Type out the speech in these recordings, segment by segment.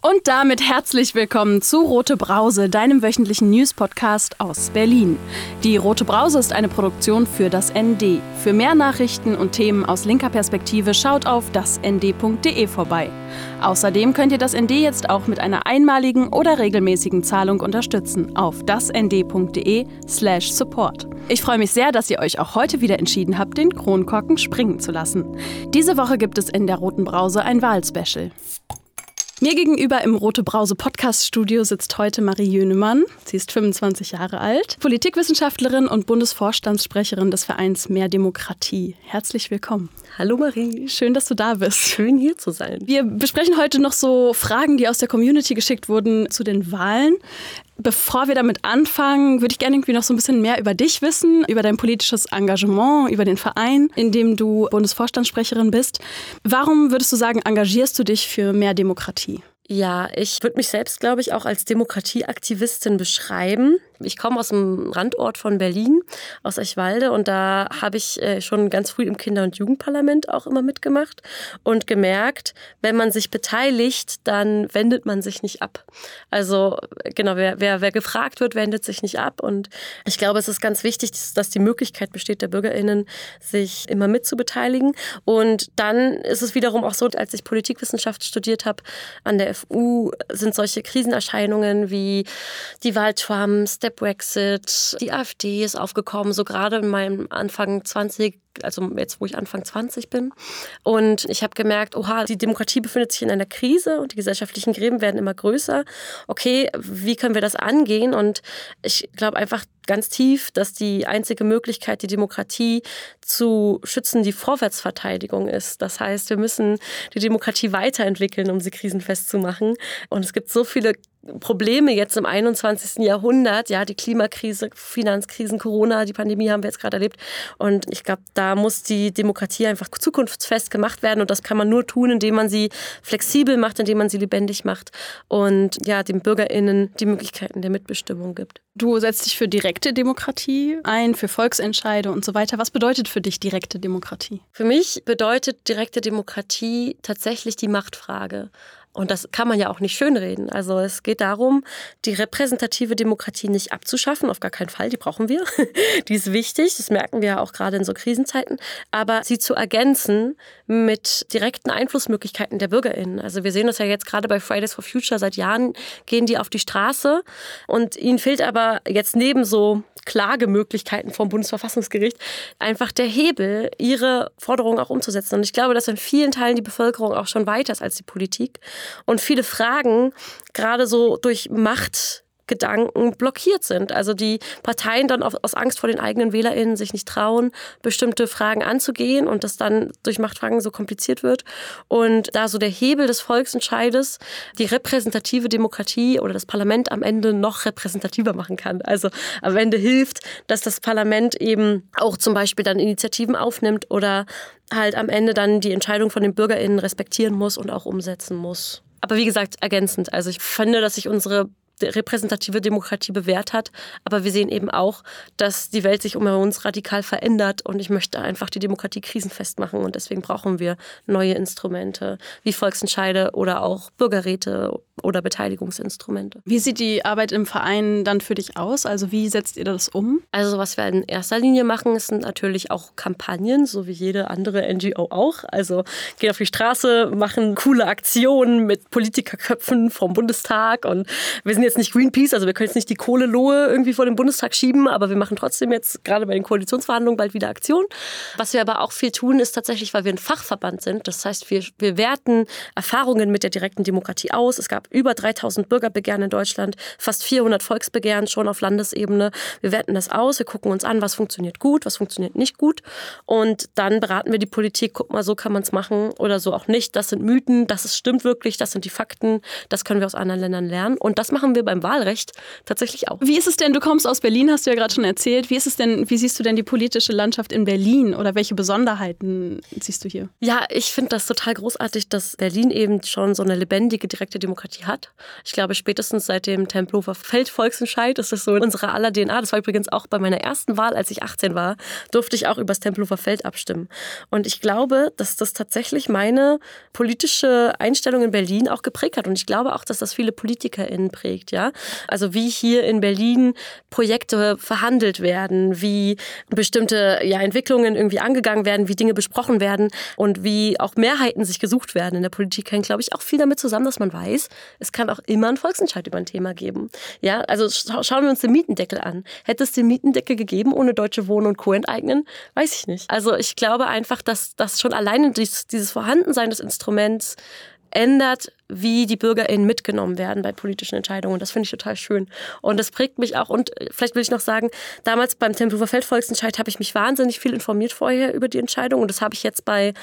Und damit herzlich willkommen zu Rote Brause, deinem wöchentlichen News-Podcast aus Berlin. Die Rote Brause ist eine Produktion für das ND. Für mehr Nachrichten und Themen aus linker Perspektive schaut auf dasnd.de vorbei. Außerdem könnt ihr das ND jetzt auch mit einer einmaligen oder regelmäßigen Zahlung unterstützen auf dasnd.de/slash support. Ich freue mich sehr, dass ihr euch auch heute wieder entschieden habt, den Kronkorken springen zu lassen. Diese Woche gibt es in der Roten Brause ein Wahlspecial. Mir gegenüber im Rote Brause Podcast Studio sitzt heute Marie Jönemann. Sie ist 25 Jahre alt, Politikwissenschaftlerin und Bundesvorstandssprecherin des Vereins Mehr Demokratie. Herzlich willkommen. Hallo Marie. Schön, dass du da bist. Schön hier zu sein. Wir besprechen heute noch so Fragen, die aus der Community geschickt wurden zu den Wahlen. Bevor wir damit anfangen, würde ich gerne irgendwie noch so ein bisschen mehr über dich wissen, über dein politisches Engagement, über den Verein, in dem du Bundesvorstandssprecherin bist. Warum würdest du sagen, engagierst du dich für mehr Demokratie? Ja, ich würde mich selbst, glaube ich, auch als Demokratieaktivistin beschreiben. Ich komme aus dem Randort von Berlin, aus Eichwalde, und da habe ich äh, schon ganz früh im Kinder- und Jugendparlament auch immer mitgemacht und gemerkt, wenn man sich beteiligt, dann wendet man sich nicht ab. Also genau, wer, wer, wer gefragt wird, wendet sich nicht ab. Und ich glaube, es ist ganz wichtig, dass die Möglichkeit besteht, der BürgerInnen, sich immer mitzubeteiligen. Und dann ist es wiederum auch so, als ich Politikwissenschaft studiert habe an der FU sind solche Krisenerscheinungen wie die Wahl Trumps, der Brexit, die AfD ist aufgekommen, so gerade in meinem Anfang 20 also jetzt, wo ich Anfang 20 bin. Und ich habe gemerkt, oha, die Demokratie befindet sich in einer Krise und die gesellschaftlichen Gräben werden immer größer. Okay, wie können wir das angehen? Und ich glaube einfach ganz tief, dass die einzige Möglichkeit, die Demokratie zu schützen, die Vorwärtsverteidigung ist. Das heißt, wir müssen die Demokratie weiterentwickeln, um sie krisenfest zu machen. Und es gibt so viele Probleme jetzt im 21. Jahrhundert, ja, die Klimakrise, Finanzkrisen, Corona, die Pandemie haben wir jetzt gerade erlebt. Und ich glaube, da muss die Demokratie einfach zukunftsfest gemacht werden. Und das kann man nur tun, indem man sie flexibel macht, indem man sie lebendig macht und ja, den BürgerInnen die Möglichkeiten der Mitbestimmung gibt. Du setzt dich für direkte Demokratie ein, für Volksentscheide und so weiter. Was bedeutet für dich direkte Demokratie? Für mich bedeutet direkte Demokratie tatsächlich die Machtfrage. Und das kann man ja auch nicht schönreden. Also es geht darum, die repräsentative Demokratie nicht abzuschaffen, auf gar keinen Fall, die brauchen wir. die ist wichtig, das merken wir ja auch gerade in so Krisenzeiten, aber sie zu ergänzen mit direkten Einflussmöglichkeiten der Bürgerinnen. Also wir sehen das ja jetzt gerade bei Fridays for Future, seit Jahren gehen die auf die Straße und ihnen fehlt aber jetzt neben so Klagemöglichkeiten vom Bundesverfassungsgericht einfach der Hebel, ihre Forderungen auch umzusetzen. Und ich glaube, dass in vielen Teilen die Bevölkerung auch schon weiter ist als die Politik. Und viele Fragen, gerade so durch Macht, Gedanken blockiert sind. Also die Parteien dann aus Angst vor den eigenen WählerInnen sich nicht trauen, bestimmte Fragen anzugehen und das dann durch Machtfragen so kompliziert wird. Und da so der Hebel des Volksentscheides die repräsentative Demokratie oder das Parlament am Ende noch repräsentativer machen kann. Also am Ende hilft, dass das Parlament eben auch zum Beispiel dann Initiativen aufnimmt oder halt am Ende dann die Entscheidung von den BürgerInnen respektieren muss und auch umsetzen muss. Aber wie gesagt, ergänzend. Also ich finde, dass sich unsere repräsentative Demokratie bewährt hat. Aber wir sehen eben auch, dass die Welt sich um uns radikal verändert und ich möchte einfach die Demokratie krisenfest machen und deswegen brauchen wir neue Instrumente wie Volksentscheide oder auch Bürgerräte oder Beteiligungsinstrumente. Wie sieht die Arbeit im Verein dann für dich aus? Also wie setzt ihr das um? Also was wir in erster Linie machen, sind natürlich auch Kampagnen, so wie jede andere NGO auch. Also gehen auf die Straße, machen coole Aktionen mit Politikerköpfen vom Bundestag und wir sind jetzt nicht Greenpeace, also wir können jetzt nicht die Kohlelohe irgendwie vor den Bundestag schieben, aber wir machen trotzdem jetzt gerade bei den Koalitionsverhandlungen bald wieder Aktion. Was wir aber auch viel tun, ist tatsächlich, weil wir ein Fachverband sind. Das heißt, wir, wir werten Erfahrungen mit der direkten Demokratie aus. Es gab über 3000 Bürgerbegehren in Deutschland, fast 400 Volksbegehren schon auf Landesebene. Wir werten das aus, wir gucken uns an, was funktioniert gut, was funktioniert nicht gut. Und dann beraten wir die Politik, guck mal, so kann man es machen oder so auch nicht. Das sind Mythen, das ist, stimmt wirklich, das sind die Fakten, das können wir aus anderen Ländern lernen. Und das machen wir wir beim Wahlrecht tatsächlich auch. Wie ist es denn, du kommst aus Berlin, hast du ja gerade schon erzählt. Wie ist es denn, wie siehst du denn die politische Landschaft in Berlin oder welche Besonderheiten siehst du hier? Ja, ich finde das total großartig, dass Berlin eben schon so eine lebendige, direkte Demokratie hat. Ich glaube, spätestens seit dem Tempelhofer Feldvolksentscheid ist das so in unserer aller DNA. Das war übrigens auch bei meiner ersten Wahl, als ich 18 war, durfte ich auch über das Tempelhofer Feld abstimmen. Und ich glaube, dass das tatsächlich meine politische Einstellung in Berlin auch geprägt hat. Und ich glaube auch, dass das viele PolitikerInnen prägt, ja. Also wie hier in Berlin Projekte verhandelt werden, wie bestimmte ja, Entwicklungen irgendwie angegangen werden, wie Dinge besprochen werden und wie auch Mehrheiten sich gesucht werden in der Politik, hängt, glaube ich, auch viel damit zusammen, dass man weiß, es kann auch immer einen Volksentscheid über ein Thema geben. Ja, also scha schauen wir uns den Mietendeckel an. Hätte es den Mietendeckel gegeben ohne Deutsche Wohnen und Co. enteignen? Weiß ich nicht. Also ich glaube einfach, dass das schon alleine dieses Vorhandensein des Instruments ändert, wie die BürgerInnen mitgenommen werden bei politischen Entscheidungen. Das finde ich total schön. Und das prägt mich auch. Und äh, vielleicht will ich noch sagen, damals beim Tempelhofer Feldvolksentscheid habe ich mich wahnsinnig viel informiert vorher über die Entscheidung. Und das habe ich jetzt bei,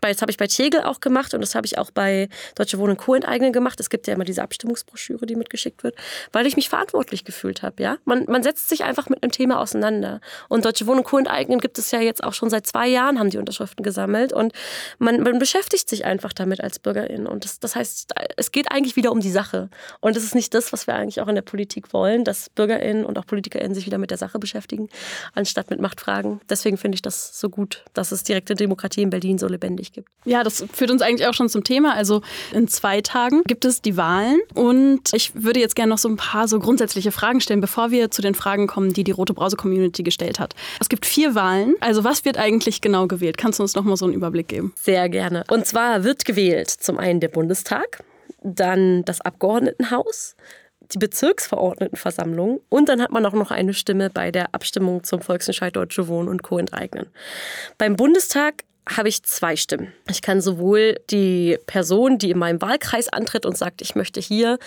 bei das habe ich bei Tegel auch gemacht und das habe ich auch bei Deutsche Wohnen Co. enteignen gemacht. Es gibt ja immer diese Abstimmungsbroschüre, die mitgeschickt wird, weil ich mich verantwortlich gefühlt habe. Ja? Man, man setzt sich einfach mit einem Thema auseinander. Und Deutsche Wohnen Co. enteignen gibt es ja jetzt auch schon seit zwei Jahren, haben die Unterschriften gesammelt. Und man, man beschäftigt sich einfach damit als BürgerIn. Und das, das heißt, es geht eigentlich wieder um die Sache. Und das ist nicht das, was wir eigentlich auch in der Politik wollen, dass BürgerInnen und auch PolitikerInnen sich wieder mit der Sache beschäftigen, anstatt mit Machtfragen. Deswegen finde ich das so gut, dass es direkte Demokratie in Berlin so lebendig gibt. Ja, das führt uns eigentlich auch schon zum Thema. Also in zwei Tagen gibt es die Wahlen und ich würde jetzt gerne noch so ein paar so grundsätzliche Fragen stellen, bevor wir zu den Fragen kommen, die die Rote Brause Community gestellt hat. Es gibt vier Wahlen. Also was wird eigentlich genau gewählt? Kannst du uns noch mal so einen Überblick geben? Sehr gerne. Und zwar wird gewählt zum einen der Bundestag, dann das Abgeordnetenhaus, die Bezirksverordnetenversammlung und dann hat man auch noch eine Stimme bei der Abstimmung zum Volksentscheid Deutsche Wohnen und Co. enteignen. Beim Bundestag habe ich zwei Stimmen. Ich kann sowohl die Person, die in meinem Wahlkreis antritt und sagt, ich möchte hier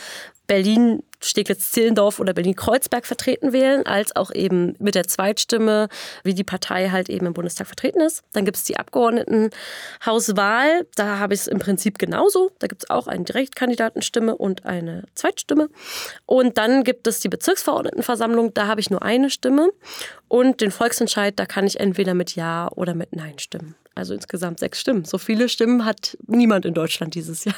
Berlin Steglitz-Zehlendorf oder Berlin-Kreuzberg vertreten wählen, als auch eben mit der Zweitstimme, wie die Partei halt eben im Bundestag vertreten ist. Dann gibt es die Abgeordnetenhauswahl. Da habe ich es im Prinzip genauso. Da gibt es auch eine Direktkandidatenstimme und eine Zweitstimme. Und dann gibt es die Bezirksverordnetenversammlung. Da habe ich nur eine Stimme. Und den Volksentscheid, da kann ich entweder mit Ja oder mit Nein stimmen. Also insgesamt sechs Stimmen. So viele Stimmen hat niemand in Deutschland dieses Jahr.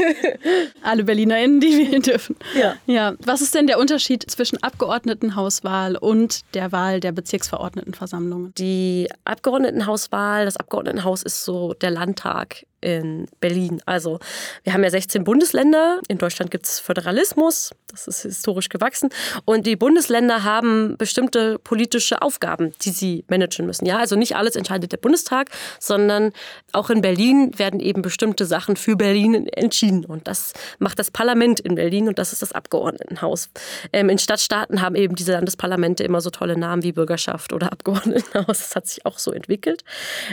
Alle BerlinerInnen, die wählen dürfen. Ja. Ja. Was ist denn der Unterschied zwischen Abgeordnetenhauswahl und der Wahl der Bezirksverordnetenversammlungen? Die Abgeordnetenhauswahl, das Abgeordnetenhaus ist so der Landtag in Berlin. Also wir haben ja 16 Bundesländer. In Deutschland gibt es Föderalismus, das ist historisch gewachsen. Und die Bundesländer haben bestimmte politische Aufgaben, die sie managen müssen. Ja, also nicht alles entscheidet der Bundestag, sondern auch in Berlin werden eben bestimmte Sachen für Berlin entschieden. Und das macht das Parlament in Berlin und das ist das Abgeordnetenhaus. Ähm, in Stadtstaaten haben eben diese Landesparlamente immer so tolle Namen wie Bürgerschaft oder Abgeordnetenhaus. Das hat sich auch so entwickelt.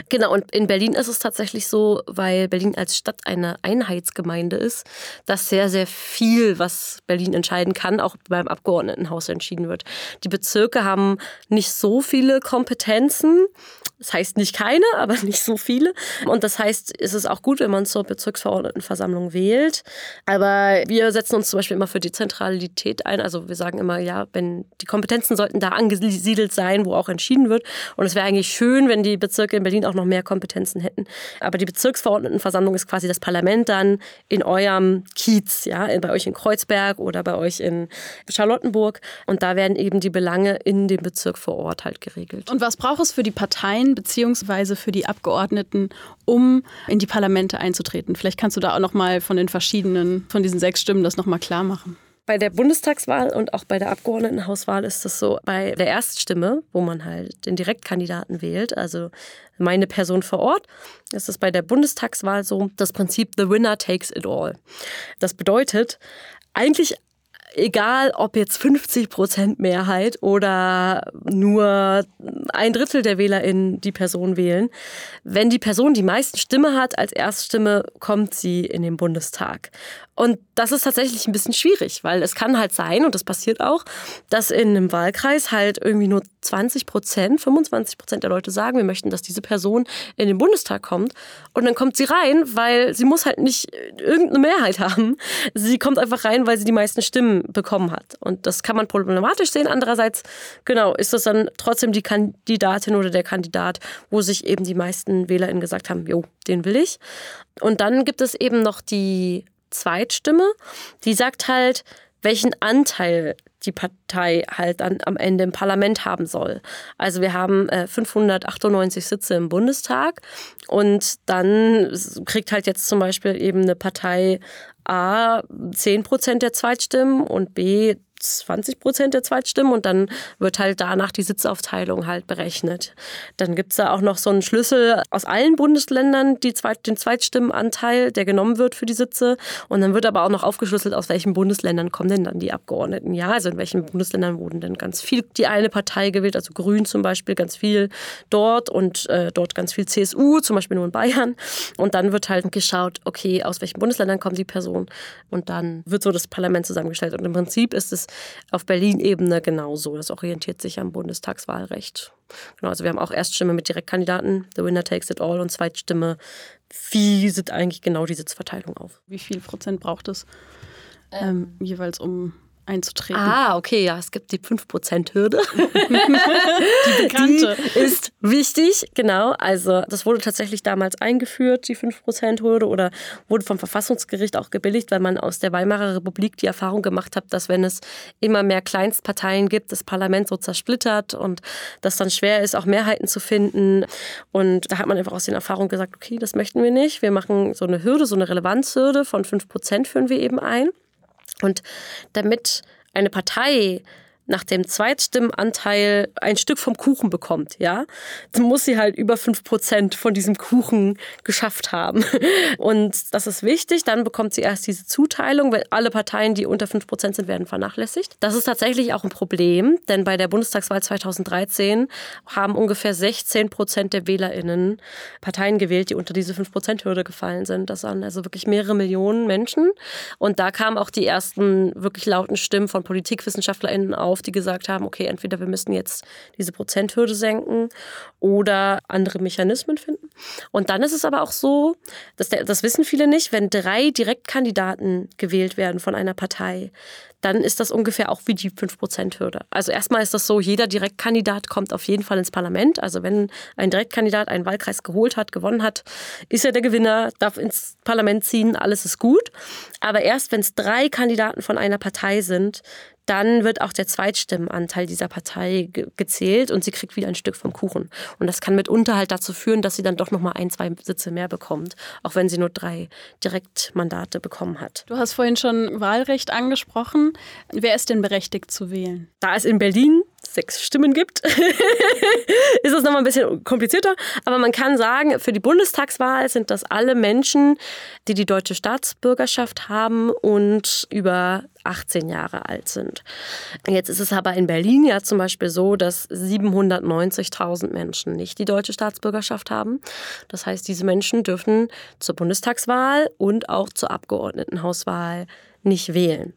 Genau, und in Berlin ist es tatsächlich so, weil weil Berlin als Stadt eine Einheitsgemeinde ist, dass sehr, sehr viel, was Berlin entscheiden kann, auch beim Abgeordnetenhaus entschieden wird. Die Bezirke haben nicht so viele Kompetenzen. Das heißt nicht keine, aber nicht so viele. Und das heißt, es ist auch gut, wenn man zur Bezirksverordnetenversammlung wählt. Aber wir setzen uns zum Beispiel immer für die Zentralität ein. Also wir sagen immer, ja, wenn die Kompetenzen sollten da angesiedelt sein, wo auch entschieden wird. Und es wäre eigentlich schön, wenn die Bezirke in Berlin auch noch mehr Kompetenzen hätten. Aber die Bezirksverordnetenversammlung ist quasi das Parlament dann in eurem Kiez, ja, bei euch in Kreuzberg oder bei euch in Charlottenburg. Und da werden eben die Belange in dem Bezirk vor Ort halt geregelt. Und was braucht es für die Parteien? Beziehungsweise für die Abgeordneten, um in die Parlamente einzutreten? Vielleicht kannst du da auch noch mal von den verschiedenen, von diesen sechs Stimmen das noch mal klar machen. Bei der Bundestagswahl und auch bei der Abgeordnetenhauswahl ist das so, bei der Erststimme, wo man halt den Direktkandidaten wählt, also meine Person vor Ort, ist es bei der Bundestagswahl so, das Prinzip The Winner takes it all. Das bedeutet, eigentlich egal ob jetzt 50 Prozent Mehrheit oder nur ein Drittel der WählerInnen die Person wählen, wenn die Person die meisten Stimme hat als Erststimme, kommt sie in den Bundestag. Und das ist tatsächlich ein bisschen schwierig, weil es kann halt sein, und das passiert auch, dass in einem Wahlkreis halt irgendwie nur 20 Prozent, 25 Prozent der Leute sagen, wir möchten, dass diese Person in den Bundestag kommt. Und dann kommt sie rein, weil sie muss halt nicht irgendeine Mehrheit haben. Sie kommt einfach rein, weil sie die meisten Stimmen Bekommen hat. Und das kann man problematisch sehen. Andererseits, genau, ist das dann trotzdem die Kandidatin oder der Kandidat, wo sich eben die meisten WählerInnen gesagt haben, jo, den will ich. Und dann gibt es eben noch die Zweitstimme, die sagt halt, welchen Anteil die Partei halt dann am Ende im Parlament haben soll. Also wir haben äh, 598 Sitze im Bundestag und dann kriegt halt jetzt zum Beispiel eben eine Partei A 10 Prozent der Zweitstimmen und B 20 Prozent der Zweitstimmen und dann wird halt danach die Sitzaufteilung halt berechnet. Dann gibt es da auch noch so einen Schlüssel aus allen Bundesländern, die Zweit, den Zweitstimmenanteil, der genommen wird für die Sitze. Und dann wird aber auch noch aufgeschlüsselt, aus welchen Bundesländern kommen denn dann die Abgeordneten. Ja, also in welchen Bundesländern wurden denn ganz viel die eine Partei gewählt, also Grün zum Beispiel ganz viel dort und äh, dort ganz viel CSU, zum Beispiel nur in Bayern. Und dann wird halt geschaut, okay, aus welchen Bundesländern kommt die Person. Und dann wird so das Parlament zusammengestellt. Und im Prinzip ist es auf Berlin-Ebene genauso. Das orientiert sich am Bundestagswahlrecht. Genau, also wir haben auch Erststimme mit Direktkandidaten, the winner takes it all, und Zweitstimme, wie sieht eigentlich genau die Sitzverteilung auf? Wie viel Prozent braucht es ähm, jeweils, um einzutreten. Ah, okay, ja, es gibt die 5%-Hürde. die bekannte. Die ist wichtig, genau. Also, das wurde tatsächlich damals eingeführt, die 5%-Hürde, oder wurde vom Verfassungsgericht auch gebilligt, weil man aus der Weimarer Republik die Erfahrung gemacht hat, dass wenn es immer mehr Kleinstparteien gibt, das Parlament so zersplittert und das dann schwer ist, auch Mehrheiten zu finden. Und da hat man einfach aus den Erfahrungen gesagt, okay, das möchten wir nicht. Wir machen so eine Hürde, so eine Relevanzhürde von 5% führen wir eben ein. Und damit eine Partei nach dem Zweitstimmenanteil ein Stück vom Kuchen bekommt, ja, dann muss sie halt über 5% von diesem Kuchen geschafft haben. Und das ist wichtig. Dann bekommt sie erst diese Zuteilung, weil alle Parteien, die unter 5% sind, werden vernachlässigt. Das ist tatsächlich auch ein Problem, denn bei der Bundestagswahl 2013 haben ungefähr 16% der WählerInnen Parteien gewählt, die unter diese 5%-Hürde gefallen sind. Das waren also wirklich mehrere Millionen Menschen. Und da kamen auch die ersten wirklich lauten Stimmen von PolitikwissenschaftlerInnen auf, auf, die gesagt haben, okay, entweder wir müssen jetzt diese Prozenthürde senken oder andere Mechanismen finden. Und dann ist es aber auch so, dass der, das wissen viele nicht, wenn drei Direktkandidaten gewählt werden von einer Partei, dann ist das ungefähr auch wie die 5%-Hürde. Also erstmal ist das so, jeder Direktkandidat kommt auf jeden Fall ins Parlament. Also wenn ein Direktkandidat einen Wahlkreis geholt hat, gewonnen hat, ist er der Gewinner, darf ins Parlament ziehen, alles ist gut. Aber erst wenn es drei Kandidaten von einer Partei sind, dann wird auch der Zweitstimmenanteil dieser Partei gezählt und sie kriegt wieder ein Stück vom Kuchen. Und das kann mitunter halt dazu führen, dass sie dann doch nochmal ein, zwei Sitze mehr bekommt, auch wenn sie nur drei Direktmandate bekommen hat. Du hast vorhin schon Wahlrecht angesprochen. Wer ist denn berechtigt zu wählen? Da es in Berlin sechs Stimmen gibt, ist es nochmal ein bisschen komplizierter. Aber man kann sagen, für die Bundestagswahl sind das alle Menschen, die die deutsche Staatsbürgerschaft haben und über 18 Jahre alt sind. Jetzt ist es aber in Berlin ja zum Beispiel so, dass 790.000 Menschen nicht die deutsche Staatsbürgerschaft haben. Das heißt, diese Menschen dürfen zur Bundestagswahl und auch zur Abgeordnetenhauswahl nicht wählen.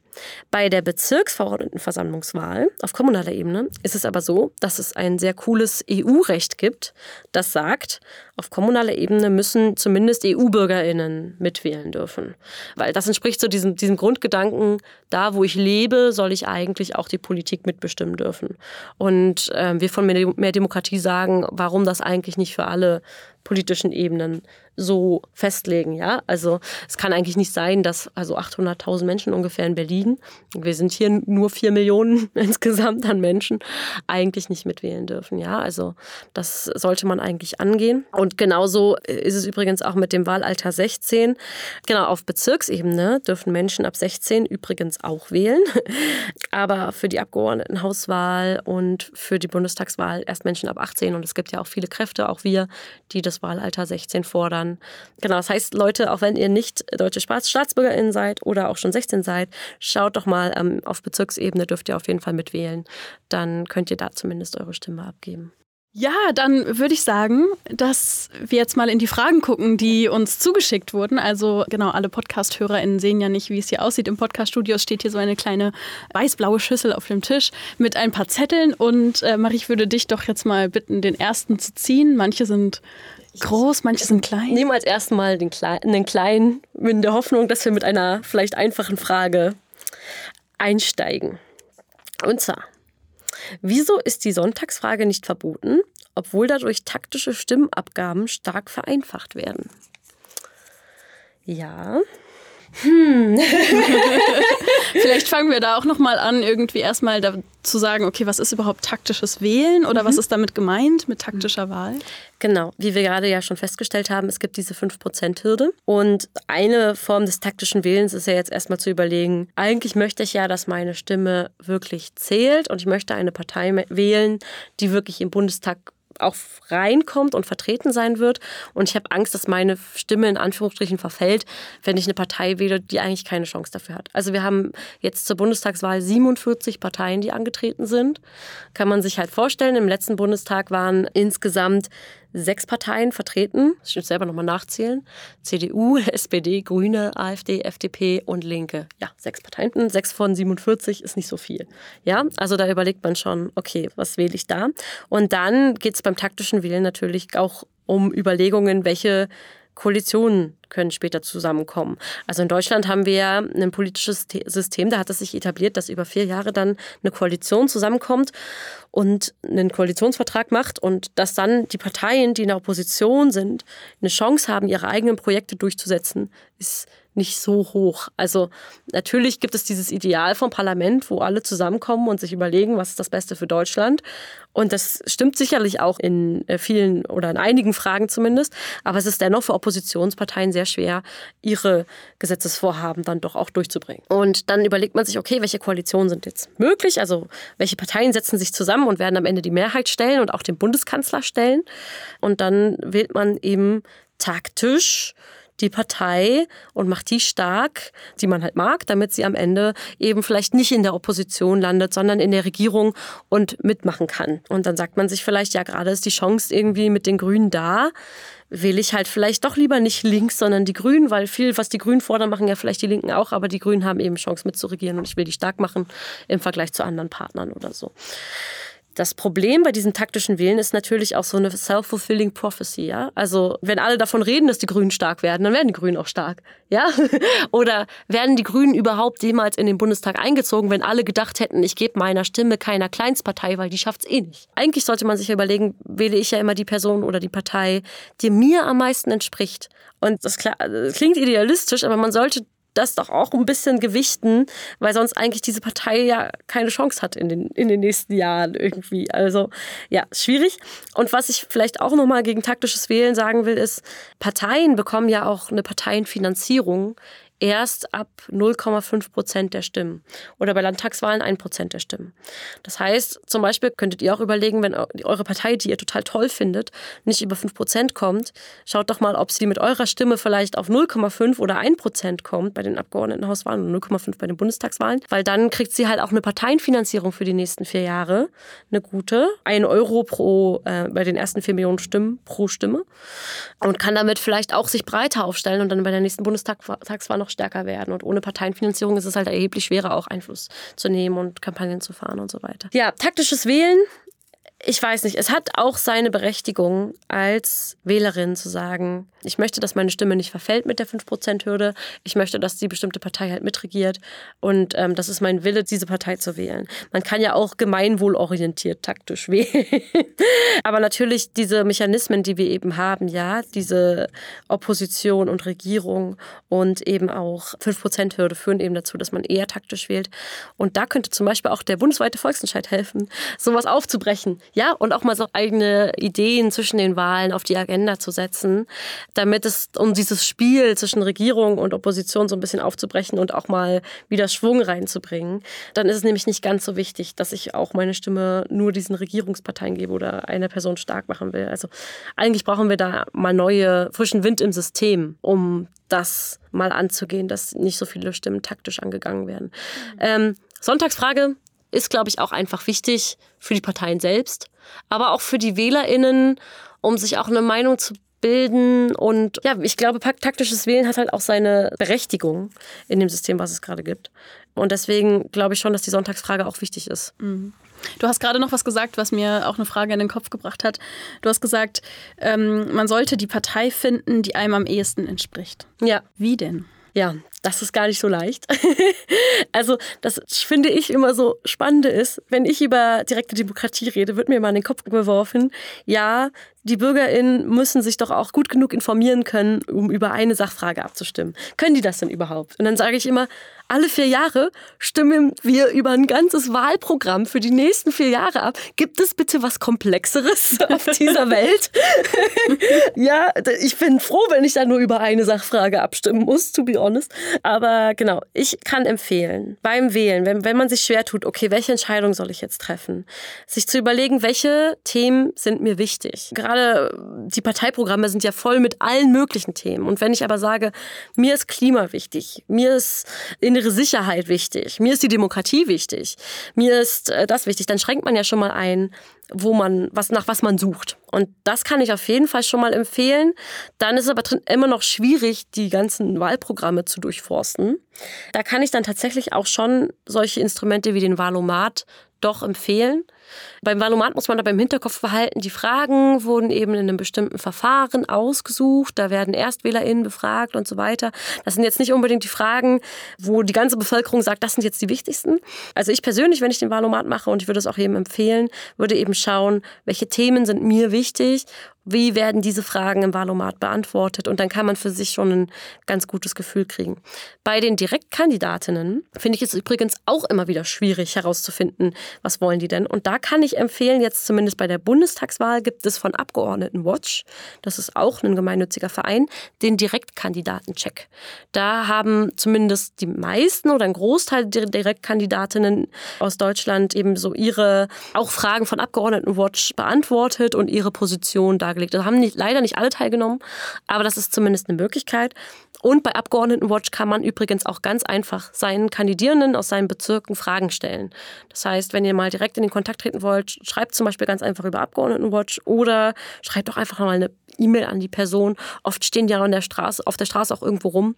Bei der Bezirksverordnetenversammlungswahl auf kommunaler Ebene ist es aber so, dass es ein sehr cooles EU-Recht gibt, das sagt, auf kommunaler Ebene müssen zumindest EU-BürgerInnen mitwählen dürfen. Weil das entspricht so diesem, diesem Grundgedanken, da wo ich lebe, soll ich eigentlich auch die Politik mitbestimmen dürfen. Und äh, wir von mehr Demokratie sagen, warum das eigentlich nicht für alle politischen Ebenen so festlegen. Ja? Also es kann eigentlich nicht sein, dass also 800.000 Menschen ungefähr in Berlin, wir sind hier nur 4 Millionen insgesamt an Menschen, eigentlich nicht mitwählen dürfen. Ja? Also das sollte man eigentlich angehen. Und genauso ist es übrigens auch mit dem Wahlalter 16. Genau, auf Bezirksebene dürfen Menschen ab 16 übrigens auch wählen. Aber für die Abgeordnetenhauswahl und für die Bundestagswahl erst Menschen ab 18. Und es gibt ja auch viele Kräfte, auch wir, die das Wahlalter 16 fordern dann, genau, das heißt, Leute, auch wenn ihr nicht deutsche StaatsbürgerInnen seid oder auch schon 16 seid, schaut doch mal ähm, auf Bezirksebene, dürft ihr auf jeden Fall mitwählen. Dann könnt ihr da zumindest eure Stimme abgeben. Ja, dann würde ich sagen, dass wir jetzt mal in die Fragen gucken, die uns zugeschickt wurden. Also genau, alle Podcast-HörerInnen sehen ja nicht, wie es hier aussieht. Im Podcast-Studio steht hier so eine kleine weiß-blaue Schüssel auf dem Tisch mit ein paar Zetteln. Und äh, Marie, ich würde dich doch jetzt mal bitten, den ersten zu ziehen. Manche sind groß, manche sind klein. Nehmen als ersten Mal den, Kleinen, den kleinen, in der Hoffnung, dass wir mit einer vielleicht einfachen Frage einsteigen. Und zwar, wieso ist die Sonntagsfrage nicht verboten, obwohl dadurch taktische Stimmabgaben stark vereinfacht werden? Ja, hm. Vielleicht fangen wir da auch noch mal an, irgendwie erstmal zu sagen, okay, was ist überhaupt taktisches Wählen oder mhm. was ist damit gemeint mit taktischer Wahl? Genau, wie wir gerade ja schon festgestellt haben, es gibt diese 5%-Hürde. Und eine Form des taktischen Wählens ist ja jetzt erstmal zu überlegen, eigentlich möchte ich ja, dass meine Stimme wirklich zählt und ich möchte eine Partei wählen, die wirklich im Bundestag auch reinkommt und vertreten sein wird. Und ich habe Angst, dass meine Stimme in Anführungsstrichen verfällt, wenn ich eine Partei wähle, die eigentlich keine Chance dafür hat. Also wir haben jetzt zur Bundestagswahl 47 Parteien, die angetreten sind. Kann man sich halt vorstellen, im letzten Bundestag waren insgesamt sechs Parteien vertreten. Ich muss selber nochmal nachzählen. CDU, SPD, Grüne, AfD, FDP und Linke. Ja, sechs Parteien. Sechs von 47 ist nicht so viel. Ja, also da überlegt man schon, okay, was wähle ich da? Und dann geht es beim taktischen Wählen natürlich auch um Überlegungen, welche Koalitionen können später zusammenkommen. Also in Deutschland haben wir ja ein politisches System, da hat es sich etabliert, dass über vier Jahre dann eine Koalition zusammenkommt und einen Koalitionsvertrag macht und dass dann die Parteien, die in der Opposition sind, eine Chance haben, ihre eigenen Projekte durchzusetzen, ist nicht so hoch. Also natürlich gibt es dieses Ideal vom Parlament, wo alle zusammenkommen und sich überlegen, was ist das Beste für Deutschland. Und das stimmt sicherlich auch in äh, vielen oder in einigen Fragen zumindest. Aber es ist dennoch für Oppositionsparteien sehr schwer, ihre Gesetzesvorhaben dann doch auch durchzubringen. Und dann überlegt man sich, okay, welche Koalitionen sind jetzt möglich? Also welche Parteien setzen sich zusammen und werden am Ende die Mehrheit stellen und auch den Bundeskanzler stellen? Und dann wählt man eben taktisch die Partei und macht die stark, die man halt mag, damit sie am Ende eben vielleicht nicht in der Opposition landet, sondern in der Regierung und mitmachen kann. Und dann sagt man sich vielleicht, ja, gerade ist die Chance irgendwie mit den Grünen da will ich halt vielleicht doch lieber nicht links, sondern die Grünen, weil viel, was die Grünen fordern, machen ja vielleicht die Linken auch, aber die Grünen haben eben Chance mitzuregieren und ich will die stark machen im Vergleich zu anderen Partnern oder so. Das Problem bei diesen taktischen Wählen ist natürlich auch so eine self-fulfilling prophecy, ja. Also, wenn alle davon reden, dass die Grünen stark werden, dann werden die Grünen auch stark, ja. Oder werden die Grünen überhaupt jemals in den Bundestag eingezogen, wenn alle gedacht hätten, ich gebe meiner Stimme keiner Kleinstpartei, weil die schafft es eh nicht. Eigentlich sollte man sich überlegen, wähle ich ja immer die Person oder die Partei, die mir am meisten entspricht. Und das klingt idealistisch, aber man sollte das doch auch ein bisschen gewichten, weil sonst eigentlich diese Partei ja keine Chance hat in den, in den nächsten Jahren irgendwie. Also ja, schwierig. Und was ich vielleicht auch nochmal gegen taktisches Wählen sagen will, ist, Parteien bekommen ja auch eine Parteienfinanzierung erst ab 0,5 Prozent der Stimmen oder bei Landtagswahlen 1 Prozent der Stimmen. Das heißt, zum Beispiel könntet ihr auch überlegen, wenn eure Partei, die ihr total toll findet, nicht über 5 Prozent kommt, schaut doch mal, ob sie mit eurer Stimme vielleicht auf 0,5 oder 1 Prozent kommt bei den Abgeordnetenhauswahlen und 0,5 bei den Bundestagswahlen, weil dann kriegt sie halt auch eine Parteienfinanzierung für die nächsten vier Jahre, eine gute, 1 Euro pro, äh, bei den ersten 4 Millionen Stimmen pro Stimme und kann damit vielleicht auch sich breiter aufstellen und dann bei der nächsten Bundestagswahl noch stärker werden. Und ohne Parteienfinanzierung ist es halt erheblich schwerer, auch Einfluss zu nehmen und Kampagnen zu fahren und so weiter. Ja, taktisches Wählen ich weiß nicht, es hat auch seine Berechtigung als Wählerin zu sagen, ich möchte, dass meine Stimme nicht verfällt mit der 5%-Hürde. Ich möchte, dass die bestimmte Partei halt mitregiert. Und ähm, das ist mein Wille, diese Partei zu wählen. Man kann ja auch gemeinwohlorientiert taktisch wählen. Aber natürlich diese Mechanismen, die wir eben haben, ja, diese Opposition und Regierung und eben auch 5%-Hürde führen eben dazu, dass man eher taktisch wählt. Und da könnte zum Beispiel auch der bundesweite Volksentscheid helfen, sowas aufzubrechen ja, und auch mal so eigene Ideen zwischen den Wahlen auf die Agenda zu setzen, damit es um dieses Spiel zwischen Regierung und Opposition so ein bisschen aufzubrechen und auch mal wieder Schwung reinzubringen. Dann ist es nämlich nicht ganz so wichtig, dass ich auch meine Stimme nur diesen Regierungsparteien gebe oder eine Person stark machen will. Also eigentlich brauchen wir da mal neue, frischen Wind im System, um das mal anzugehen, dass nicht so viele Stimmen taktisch angegangen werden. Mhm. Ähm, Sonntagsfrage, ist, glaube ich, auch einfach wichtig für die Parteien selbst, aber auch für die WählerInnen, um sich auch eine Meinung zu bilden. Und ja, ich glaube, taktisches Wählen hat halt auch seine Berechtigung in dem System, was es gerade gibt. Und deswegen glaube ich schon, dass die Sonntagsfrage auch wichtig ist. Mhm. Du hast gerade noch was gesagt, was mir auch eine Frage in den Kopf gebracht hat. Du hast gesagt, ähm, man sollte die Partei finden, die einem am ehesten entspricht. Ja. Wie denn? Ja, das ist gar nicht so leicht. also, das finde ich immer so spannende ist, wenn ich über direkte Demokratie rede, wird mir mal in den Kopf geworfen, ja, die BürgerInnen müssen sich doch auch gut genug informieren können, um über eine Sachfrage abzustimmen. Können die das denn überhaupt? Und dann sage ich immer, alle vier Jahre stimmen wir über ein ganzes Wahlprogramm für die nächsten vier Jahre ab. Gibt es bitte was Komplexeres auf dieser Welt? ja, ich bin froh, wenn ich da nur über eine Sachfrage abstimmen muss, to be honest. Aber genau, ich kann empfehlen, beim Wählen, wenn, wenn man sich schwer tut, okay, welche Entscheidung soll ich jetzt treffen? Sich zu überlegen, welche Themen sind mir wichtig. Gerade die Parteiprogramme sind ja voll mit allen möglichen Themen. Und wenn ich aber sage, mir ist Klima wichtig, mir ist in innere Sicherheit wichtig, mir ist die Demokratie wichtig, mir ist äh, das wichtig, dann schränkt man ja schon mal ein, wo man, was, nach was man sucht. Und das kann ich auf jeden Fall schon mal empfehlen. Dann ist es aber immer noch schwierig, die ganzen Wahlprogramme zu durchforsten. Da kann ich dann tatsächlich auch schon solche Instrumente wie den Wahlomat doch empfehlen. Beim Valomat muss man aber im Hinterkopf behalten, die Fragen wurden eben in einem bestimmten Verfahren ausgesucht. Da werden ErstwählerInnen befragt und so weiter. Das sind jetzt nicht unbedingt die Fragen, wo die ganze Bevölkerung sagt, das sind jetzt die wichtigsten. Also ich persönlich, wenn ich den Valomat mache und ich würde es auch jedem empfehlen, würde eben schauen, welche Themen sind mir wichtig wie werden diese Fragen im Wahlomat beantwortet? Und dann kann man für sich schon ein ganz gutes Gefühl kriegen. Bei den Direktkandidatinnen finde ich es übrigens auch immer wieder schwierig herauszufinden, was wollen die denn. Und da kann ich empfehlen, jetzt zumindest bei der Bundestagswahl gibt es von Abgeordnetenwatch, das ist auch ein gemeinnütziger Verein, den Direktkandidatencheck. Da haben zumindest die meisten oder ein Großteil der Direktkandidatinnen aus Deutschland eben so ihre auch Fragen von Abgeordnetenwatch beantwortet und ihre Position da dargelegt. Da haben nicht, leider nicht alle teilgenommen, aber das ist zumindest eine Möglichkeit. Und bei Abgeordnetenwatch kann man übrigens auch ganz einfach seinen Kandidierenden aus seinen Bezirken Fragen stellen. Das heißt, wenn ihr mal direkt in den Kontakt treten wollt, schreibt zum Beispiel ganz einfach über Abgeordnetenwatch oder schreibt doch einfach mal eine E-Mail an die Person. Oft stehen die ja der Straße, auf der Straße auch irgendwo rum.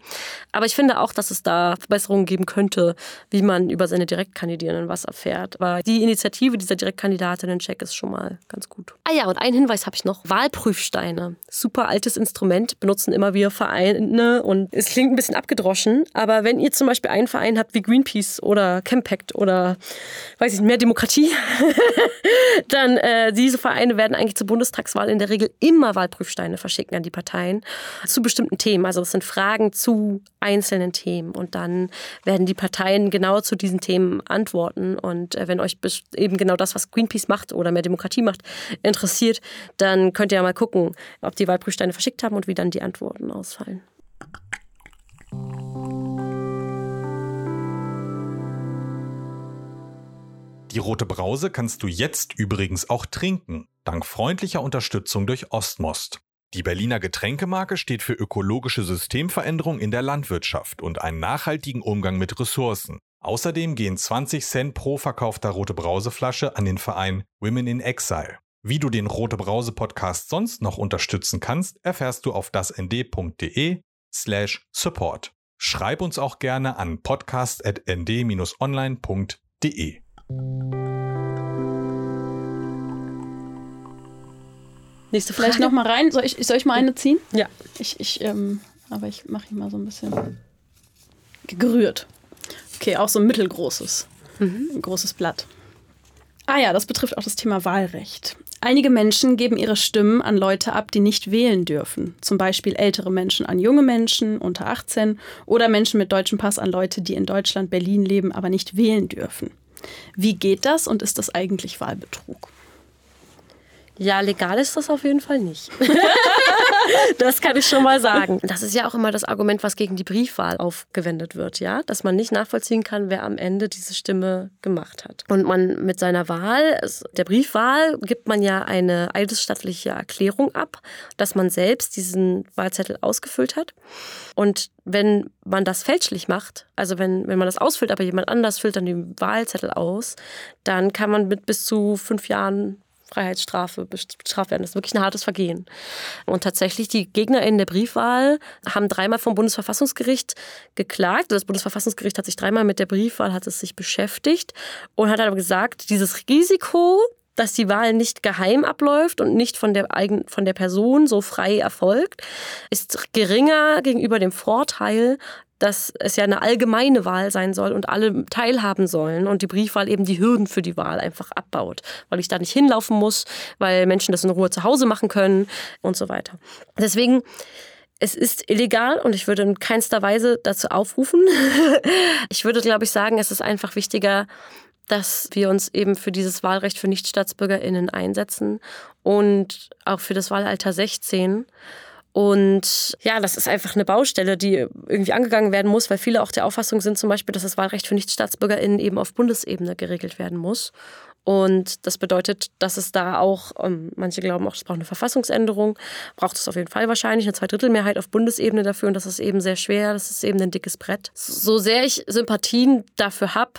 Aber ich finde auch, dass es da Verbesserungen geben könnte, wie man über seine Direktkandidierenden was erfährt. Aber die Initiative dieser Direktkandidatinnen-Check ist schon mal ganz gut. Ah ja, und einen Hinweis habe ich noch. Wahlprüfsteine. Super altes Instrument, benutzen immer wieder Vereine und es klingt ein bisschen abgedroschen, aber wenn ihr zum Beispiel einen Verein habt wie Greenpeace oder Campact oder weiß ich mehr Demokratie, dann äh, diese Vereine werden eigentlich zur Bundestagswahl in der Regel immer Wahlprüfsteine verschicken an die Parteien zu bestimmten Themen. Also es sind Fragen zu einzelnen Themen und dann werden die Parteien genau zu diesen Themen antworten und äh, wenn euch eben genau das, was Greenpeace macht oder mehr Demokratie macht, interessiert, dann könnt ihr ja mal gucken, ob die Wahlprüfsteine verschickt haben und wie dann die Antworten ausfallen. Die rote Brause kannst du jetzt übrigens auch trinken, dank freundlicher Unterstützung durch Ostmost. Die Berliner Getränkemarke steht für ökologische Systemveränderung in der Landwirtschaft und einen nachhaltigen Umgang mit Ressourcen. Außerdem gehen 20 Cent pro verkaufter rote Brauseflasche an den Verein Women in Exile. Wie du den Rote Brause Podcast sonst noch unterstützen kannst, erfährst du auf dasnd.de slash support. Schreib uns auch gerne an podcast.nd-online.de. Nächste Vielleicht noch mal rein. Soll ich, soll ich mal eine ziehen? Ja. Ich, ich, ähm, aber ich mache hier mal so ein bisschen gerührt. Okay, auch so ein mittelgroßes. Mhm. Ein großes Blatt. Ah ja, das betrifft auch das Thema Wahlrecht. Einige Menschen geben ihre Stimmen an Leute ab, die nicht wählen dürfen. Zum Beispiel ältere Menschen an junge Menschen unter 18 oder Menschen mit deutschem Pass an Leute, die in Deutschland, Berlin leben, aber nicht wählen dürfen. Wie geht das und ist das eigentlich Wahlbetrug? Ja, legal ist das auf jeden Fall nicht. das kann ich schon mal sagen. Das ist ja auch immer das Argument, was gegen die Briefwahl aufgewendet wird, ja, dass man nicht nachvollziehen kann, wer am Ende diese Stimme gemacht hat. Und man mit seiner Wahl, der Briefwahl, gibt man ja eine eidesstattliche Erklärung ab, dass man selbst diesen Wahlzettel ausgefüllt hat. Und wenn man das fälschlich macht, also wenn, wenn man das ausfüllt, aber jemand anders füllt dann den Wahlzettel aus, dann kann man mit bis zu fünf Jahren Freiheitsstrafe bestraft werden. Das ist wirklich ein hartes Vergehen. Und tatsächlich, die GegnerInnen der Briefwahl haben dreimal vom Bundesverfassungsgericht geklagt. Das Bundesverfassungsgericht hat sich dreimal mit der Briefwahl hat es sich beschäftigt und hat aber gesagt, dieses Risiko, dass die Wahl nicht geheim abläuft und nicht von der, eigen, von der Person so frei erfolgt, ist geringer gegenüber dem Vorteil, dass es ja eine allgemeine Wahl sein soll und alle teilhaben sollen und die Briefwahl eben die Hürden für die Wahl einfach abbaut, weil ich da nicht hinlaufen muss, weil Menschen das in Ruhe zu Hause machen können und so weiter. Deswegen es ist illegal und ich würde in keinster Weise dazu aufrufen. ich würde, glaube ich, sagen, es ist einfach wichtiger, dass wir uns eben für dieses Wahlrecht für NichtstaatsbürgerInnen einsetzen und auch für das Wahlalter 16. Und ja, das ist einfach eine Baustelle, die irgendwie angegangen werden muss, weil viele auch der Auffassung sind zum Beispiel, dass das Wahlrecht für NichtstaatsbürgerInnen eben auf Bundesebene geregelt werden muss. Und das bedeutet, dass es da auch, ähm, manche glauben auch, es braucht eine Verfassungsänderung, braucht es auf jeden Fall wahrscheinlich eine Zweidrittelmehrheit auf Bundesebene dafür und das ist eben sehr schwer, das ist eben ein dickes Brett. So sehr ich Sympathien dafür habe,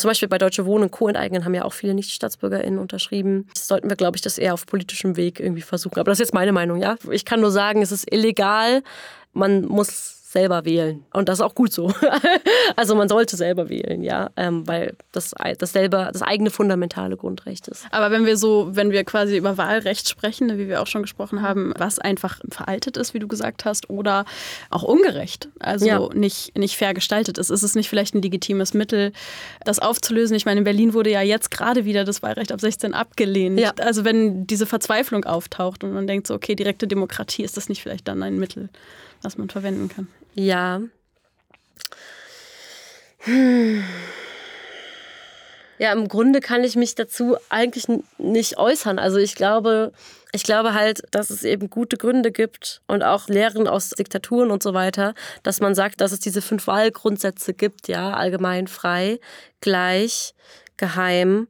zum Beispiel bei Deutsche Wohnen und Co. enteignen haben ja auch viele NichtstaatsbürgerInnen unterschrieben. Das sollten wir, glaube ich, das eher auf politischem Weg irgendwie versuchen. Aber das ist jetzt meine Meinung, ja. Ich kann nur sagen, es ist illegal. Man muss selber wählen. Und das ist auch gut so. also man sollte selber wählen, ja, ähm, weil das, das selber das eigene fundamentale Grundrecht ist. Aber wenn wir so, wenn wir quasi über Wahlrecht sprechen, wie wir auch schon gesprochen haben, was einfach veraltet ist, wie du gesagt hast, oder auch ungerecht, also ja. nicht, nicht fair gestaltet ist, ist es nicht vielleicht ein legitimes Mittel, das aufzulösen? Ich meine, in Berlin wurde ja jetzt gerade wieder das Wahlrecht ab 16 abgelehnt. Ja. Also wenn diese Verzweiflung auftaucht und man denkt so, okay, direkte Demokratie, ist das nicht vielleicht dann ein Mittel, was man verwenden kann? Ja. Hm. Ja, im Grunde kann ich mich dazu eigentlich nicht äußern. Also ich glaube, ich glaube halt, dass es eben gute Gründe gibt und auch Lehren aus Diktaturen und so weiter, dass man sagt, dass es diese fünf Wahlgrundsätze gibt, ja, allgemein frei, gleich, geheim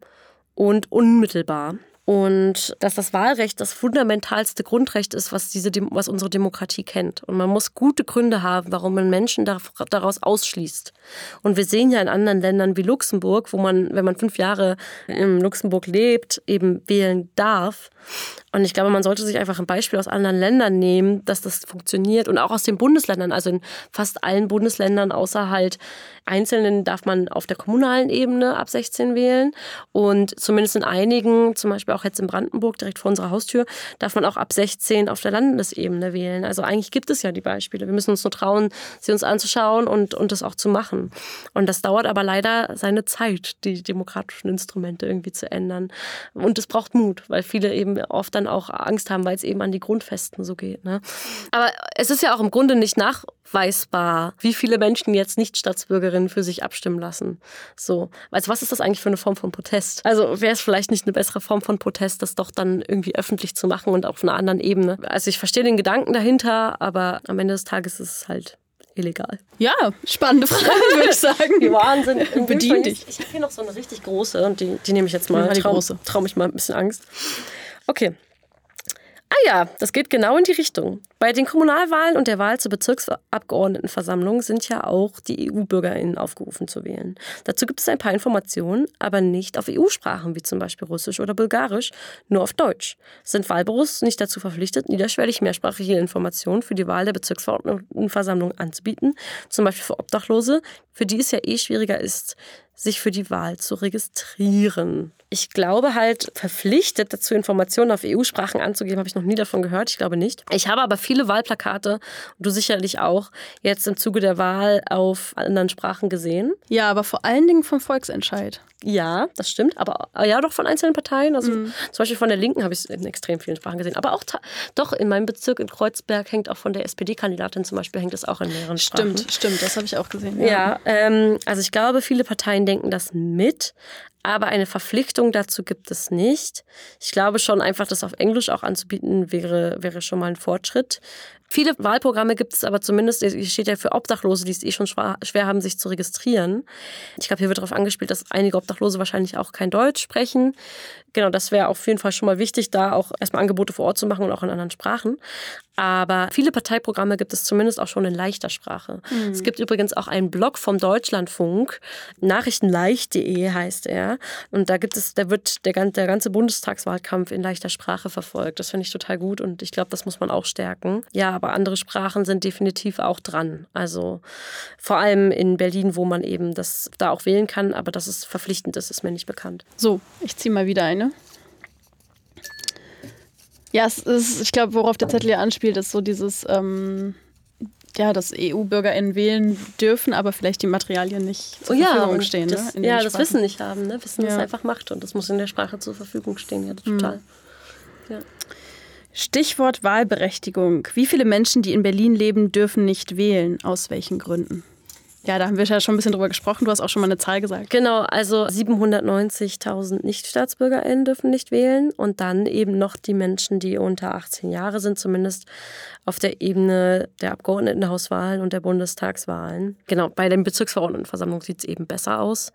und unmittelbar und dass das Wahlrecht das fundamentalste Grundrecht ist, was, diese, was unsere Demokratie kennt. Und man muss gute Gründe haben, warum man Menschen daraus ausschließt. Und wir sehen ja in anderen Ländern wie Luxemburg, wo man, wenn man fünf Jahre in Luxemburg lebt, eben wählen darf. Und ich glaube, man sollte sich einfach ein Beispiel aus anderen Ländern nehmen, dass das funktioniert und auch aus den Bundesländern. Also in fast allen Bundesländern, außer halt einzelnen, darf man auf der kommunalen Ebene ab 16 wählen. Und zumindest in einigen, zum Beispiel auch jetzt in Brandenburg, direkt vor unserer Haustür, darf man auch ab 16 auf der Landesebene wählen. Also eigentlich gibt es ja die Beispiele. Wir müssen uns nur trauen, sie uns anzuschauen und, und das auch zu machen. Und das dauert aber leider seine Zeit, die demokratischen Instrumente irgendwie zu ändern. Und es braucht Mut, weil viele eben oft dann auch Angst haben, weil es eben an die Grundfesten so geht. Ne? Aber es ist ja auch im Grunde nicht nachweisbar, wie viele Menschen jetzt nicht Staatsbürgerinnen für sich abstimmen lassen. So, also was ist das eigentlich für eine Form von Protest? Also wäre es vielleicht nicht eine bessere Form von Protest, das doch dann irgendwie öffentlich zu machen und auf einer anderen Ebene? Also ich verstehe den Gedanken dahinter, aber am Ende des Tages ist es halt illegal. Ja, spannende Frage, würde ich sagen. Die Wahnsinn. Bedient dich. Ich habe hier noch so eine richtig große und die, die nehme ich jetzt mal. Die Trau, große. Trau mich mal ein bisschen Angst. Okay. Ah ja, das geht genau in die Richtung. Bei den Kommunalwahlen und der Wahl zur Bezirksabgeordnetenversammlung sind ja auch die EU-BürgerInnen aufgerufen zu wählen. Dazu gibt es ein paar Informationen, aber nicht auf EU-Sprachen, wie zum Beispiel Russisch oder Bulgarisch, nur auf Deutsch. Sind Wahlbüros nicht dazu verpflichtet, niederschwellig mehrsprachige Informationen für die Wahl der Bezirksverordnetenversammlung anzubieten, zum Beispiel für Obdachlose, für die es ja eh schwieriger ist, sich für die Wahl zu registrieren. Ich glaube halt, verpflichtet dazu, Informationen auf EU-Sprachen anzugeben, habe ich noch nie davon gehört. Ich glaube nicht. Ich habe aber viele Wahlplakate, und du sicherlich auch, jetzt im Zuge der Wahl auf anderen Sprachen gesehen. Ja, aber vor allen Dingen vom Volksentscheid. Ja, das stimmt. Aber ja, doch von einzelnen Parteien. Also mhm. zum Beispiel von der Linken habe ich es in extrem vielen Sprachen gesehen. Aber auch doch in meinem Bezirk in Kreuzberg hängt auch von der SPD-Kandidatin zum Beispiel hängt es auch in mehreren Sprachen. Stimmt, stimmt. Das habe ich auch gesehen. Ja, ja ähm, also ich glaube, viele Parteien denken das mit. Aber eine Verpflichtung dazu gibt es nicht. Ich glaube schon einfach, das auf Englisch auch anzubieten, wäre, wäre schon mal ein Fortschritt. Viele Wahlprogramme gibt es aber zumindest, hier steht ja für Obdachlose, die es eh schon schwer haben, sich zu registrieren. Ich glaube, hier wird darauf angespielt, dass einige Obdachlose wahrscheinlich auch kein Deutsch sprechen. Genau, das wäre auf jeden Fall schon mal wichtig, da auch erstmal Angebote vor Ort zu machen und auch in anderen Sprachen. Aber viele Parteiprogramme gibt es zumindest auch schon in leichter Sprache. Mhm. Es gibt übrigens auch einen Blog vom Deutschlandfunk, nachrichtenleicht.de heißt er. Und da gibt es, da wird der, der ganze Bundestagswahlkampf in leichter Sprache verfolgt. Das finde ich total gut und ich glaube, das muss man auch stärken. Ja, aber andere Sprachen sind definitiv auch dran. Also vor allem in Berlin, wo man eben das da auch wählen kann, aber dass es verpflichtend ist, ist mir nicht bekannt. So, ich ziehe mal wieder eine. Ja, es ist, ich glaube, worauf der Zettel hier anspielt, ist so dieses, ähm, ja, dass EU-BürgerInnen wählen dürfen, aber vielleicht die Materialien nicht zur oh, ja, Verfügung stehen. Das, ne, ja, das Wissen nicht haben. Ne? Wissen, ja. das einfach Macht und das muss in der Sprache zur Verfügung stehen. Ja, total. Mhm. Ja. Stichwort Wahlberechtigung. Wie viele Menschen, die in Berlin leben, dürfen nicht wählen? Aus welchen Gründen? Ja, da haben wir ja schon ein bisschen drüber gesprochen. Du hast auch schon mal eine Zahl gesagt. Genau, also 790.000 NichtstaatsbürgerInnen dürfen nicht wählen und dann eben noch die Menschen, die unter 18 Jahre sind, zumindest auf der Ebene der Abgeordnetenhauswahlen und der Bundestagswahlen. Genau, bei den Bezirksverordnetenversammlungen sieht es eben besser aus.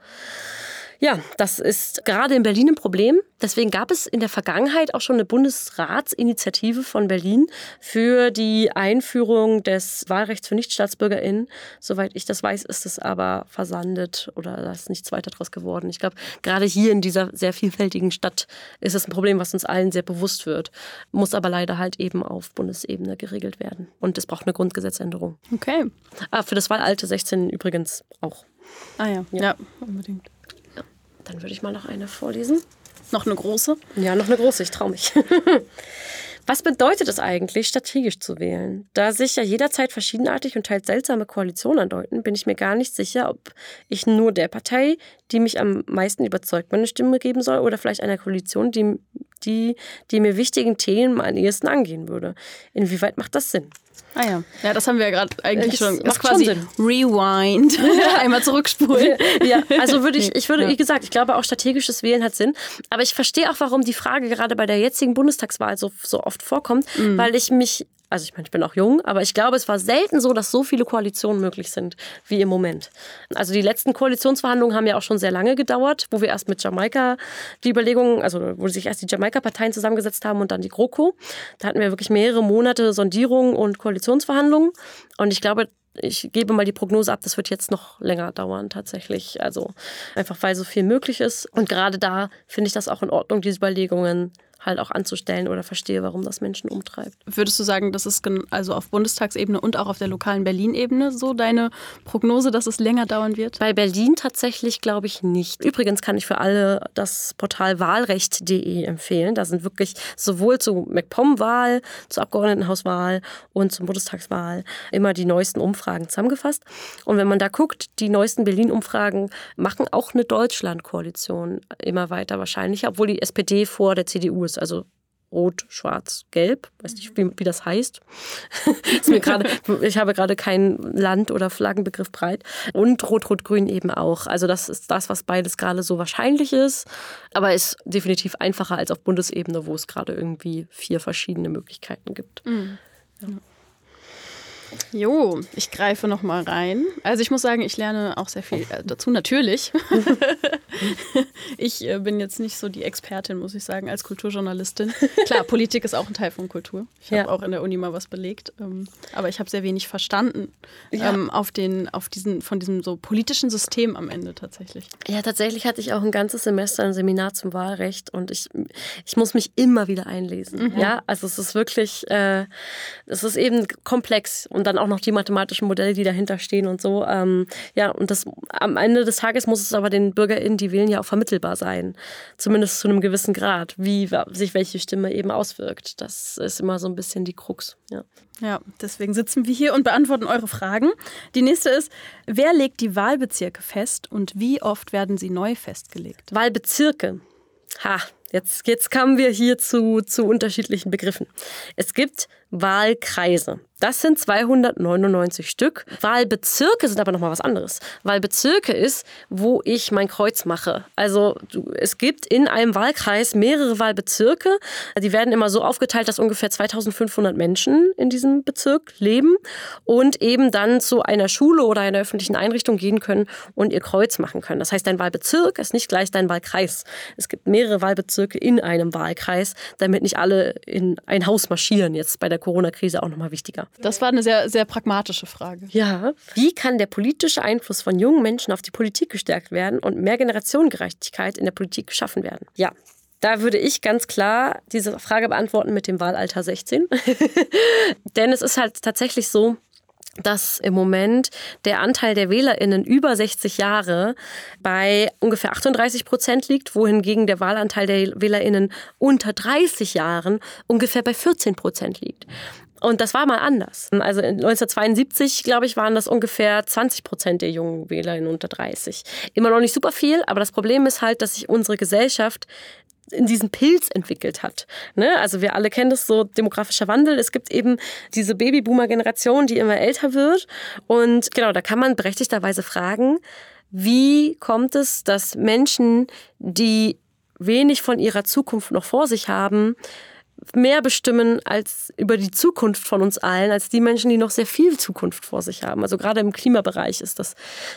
Ja, das ist gerade in Berlin ein Problem. Deswegen gab es in der Vergangenheit auch schon eine Bundesratsinitiative von Berlin für die Einführung des Wahlrechts für Nichtstaatsbürgerinnen. Soweit ich das weiß, ist es aber versandet oder da ist nichts weiter draus geworden. Ich glaube, gerade hier in dieser sehr vielfältigen Stadt ist es ein Problem, was uns allen sehr bewusst wird, muss aber leider halt eben auf Bundesebene geregelt werden. Und es braucht eine Grundgesetzänderung. Okay. Ah, für das Wahlalter 16 übrigens auch. Ah ja, ja, ja unbedingt. Dann würde ich mal noch eine vorlesen. Noch eine große? Ja, noch eine große, ich traue mich. Was bedeutet es eigentlich, strategisch zu wählen? Da sich ja jederzeit verschiedenartig und teils seltsame Koalitionen andeuten, bin ich mir gar nicht sicher, ob ich nur der Partei, die mich am meisten überzeugt, meine Stimme geben soll oder vielleicht einer Koalition, die, die, die mir wichtigen Themen am ehesten angehen würde. Inwieweit macht das Sinn? Ah ja. Ja, das haben wir ja gerade eigentlich das schon. Ist quasi schon Rewind. Einmal zurückspulen. ja, also würde ich, ich würde, wie gesagt, ich glaube auch strategisches Wählen hat Sinn. Aber ich verstehe auch, warum die Frage gerade bei der jetzigen Bundestagswahl so, so oft vorkommt, mhm. weil ich mich also ich meine, ich bin auch jung, aber ich glaube, es war selten so, dass so viele Koalitionen möglich sind wie im Moment. Also die letzten Koalitionsverhandlungen haben ja auch schon sehr lange gedauert, wo wir erst mit Jamaika die Überlegungen, also wo sich erst die Jamaika-Parteien zusammengesetzt haben und dann die GroKo. Da hatten wir wirklich mehrere Monate Sondierungen und Koalitionsverhandlungen. Und ich glaube, ich gebe mal die Prognose ab, das wird jetzt noch länger dauern tatsächlich. Also einfach weil so viel möglich ist. Und gerade da finde ich das auch in Ordnung, diese Überlegungen halt auch anzustellen oder verstehe, warum das Menschen umtreibt. Würdest du sagen, das ist also auf Bundestagsebene und auch auf der lokalen Berlin-Ebene so deine Prognose, dass es länger dauern wird? Bei Berlin tatsächlich glaube ich nicht. Übrigens kann ich für alle das Portal wahlrecht.de empfehlen. Da sind wirklich sowohl zu MacPom-Wahl, zur Abgeordnetenhauswahl und zum Bundestagswahl immer die neuesten Umfragen zusammengefasst. Und wenn man da guckt, die neuesten Berlin-Umfragen machen auch eine Deutschland-Koalition immer weiter wahrscheinlich, obwohl die SPD vor der CDU ist ist, also rot, schwarz, gelb, weiß nicht, wie, wie das heißt. grade, ich habe gerade keinen Land- oder Flaggenbegriff breit. Und rot-rot-grün eben auch. Also das ist das, was beides gerade so wahrscheinlich ist, aber ist definitiv einfacher als auf Bundesebene, wo es gerade irgendwie vier verschiedene Möglichkeiten gibt. Mhm. Ja. Jo, ich greife noch mal rein. Also ich muss sagen, ich lerne auch sehr viel äh, dazu, natürlich. ich äh, bin jetzt nicht so die Expertin, muss ich sagen, als Kulturjournalistin. Klar, Politik ist auch ein Teil von Kultur. Ich ja. habe auch in der Uni mal was belegt, ähm, aber ich habe sehr wenig verstanden ja. ähm, auf den, auf diesen, von diesem so politischen System am Ende tatsächlich. Ja, tatsächlich hatte ich auch ein ganzes Semester ein Seminar zum Wahlrecht und ich, ich muss mich immer wieder einlesen. Mhm. Ja, also es ist wirklich, äh, es ist eben komplex und dann auch noch die mathematischen Modelle, die dahinter stehen und so. Ähm, ja, und das am Ende des Tages muss es aber den BürgerInnen, die wählen, ja auch vermittelbar sein. Zumindest zu einem gewissen Grad, wie sich welche Stimme eben auswirkt. Das ist immer so ein bisschen die Krux. Ja. Ja, deswegen sitzen wir hier und beantworten eure Fragen. Die nächste ist, wer legt die Wahlbezirke fest und wie oft werden sie neu festgelegt? Wahlbezirke. Ha, jetzt, jetzt kamen wir hier zu, zu unterschiedlichen Begriffen. Es gibt Wahlkreise. Das sind 299 Stück. Wahlbezirke sind aber nochmal was anderes. Wahlbezirke ist, wo ich mein Kreuz mache. Also es gibt in einem Wahlkreis mehrere Wahlbezirke. Die werden immer so aufgeteilt, dass ungefähr 2500 Menschen in diesem Bezirk leben und eben dann zu einer Schule oder einer öffentlichen Einrichtung gehen können und ihr Kreuz machen können. Das heißt, dein Wahlbezirk ist nicht gleich dein Wahlkreis. Es gibt mehrere Wahlbezirke in einem Wahlkreis, damit nicht alle in ein Haus marschieren. Jetzt bei der Corona-Krise auch nochmal wichtiger. Das war eine sehr, sehr pragmatische Frage. Ja. Wie kann der politische Einfluss von jungen Menschen auf die Politik gestärkt werden und mehr Generationengerechtigkeit in der Politik geschaffen werden? Ja, da würde ich ganz klar diese Frage beantworten mit dem Wahlalter 16. Denn es ist halt tatsächlich so, dass im Moment der Anteil der WählerInnen über 60 Jahre bei ungefähr 38 Prozent liegt, wohingegen der Wahlanteil der WählerInnen unter 30 Jahren ungefähr bei 14 Prozent liegt. Und das war mal anders. Also 1972, glaube ich, waren das ungefähr 20 Prozent der jungen WählerInnen unter 30. Immer noch nicht super viel, aber das Problem ist halt, dass sich unsere Gesellschaft in diesen Pilz entwickelt hat. Ne? Also wir alle kennen das so, demografischer Wandel. Es gibt eben diese Babyboomer-Generation, die immer älter wird. Und genau, da kann man berechtigterweise fragen, wie kommt es, dass Menschen, die wenig von ihrer Zukunft noch vor sich haben, mehr bestimmen als über die Zukunft von uns allen, als die Menschen, die noch sehr viel Zukunft vor sich haben. Also gerade im Klimabereich ist das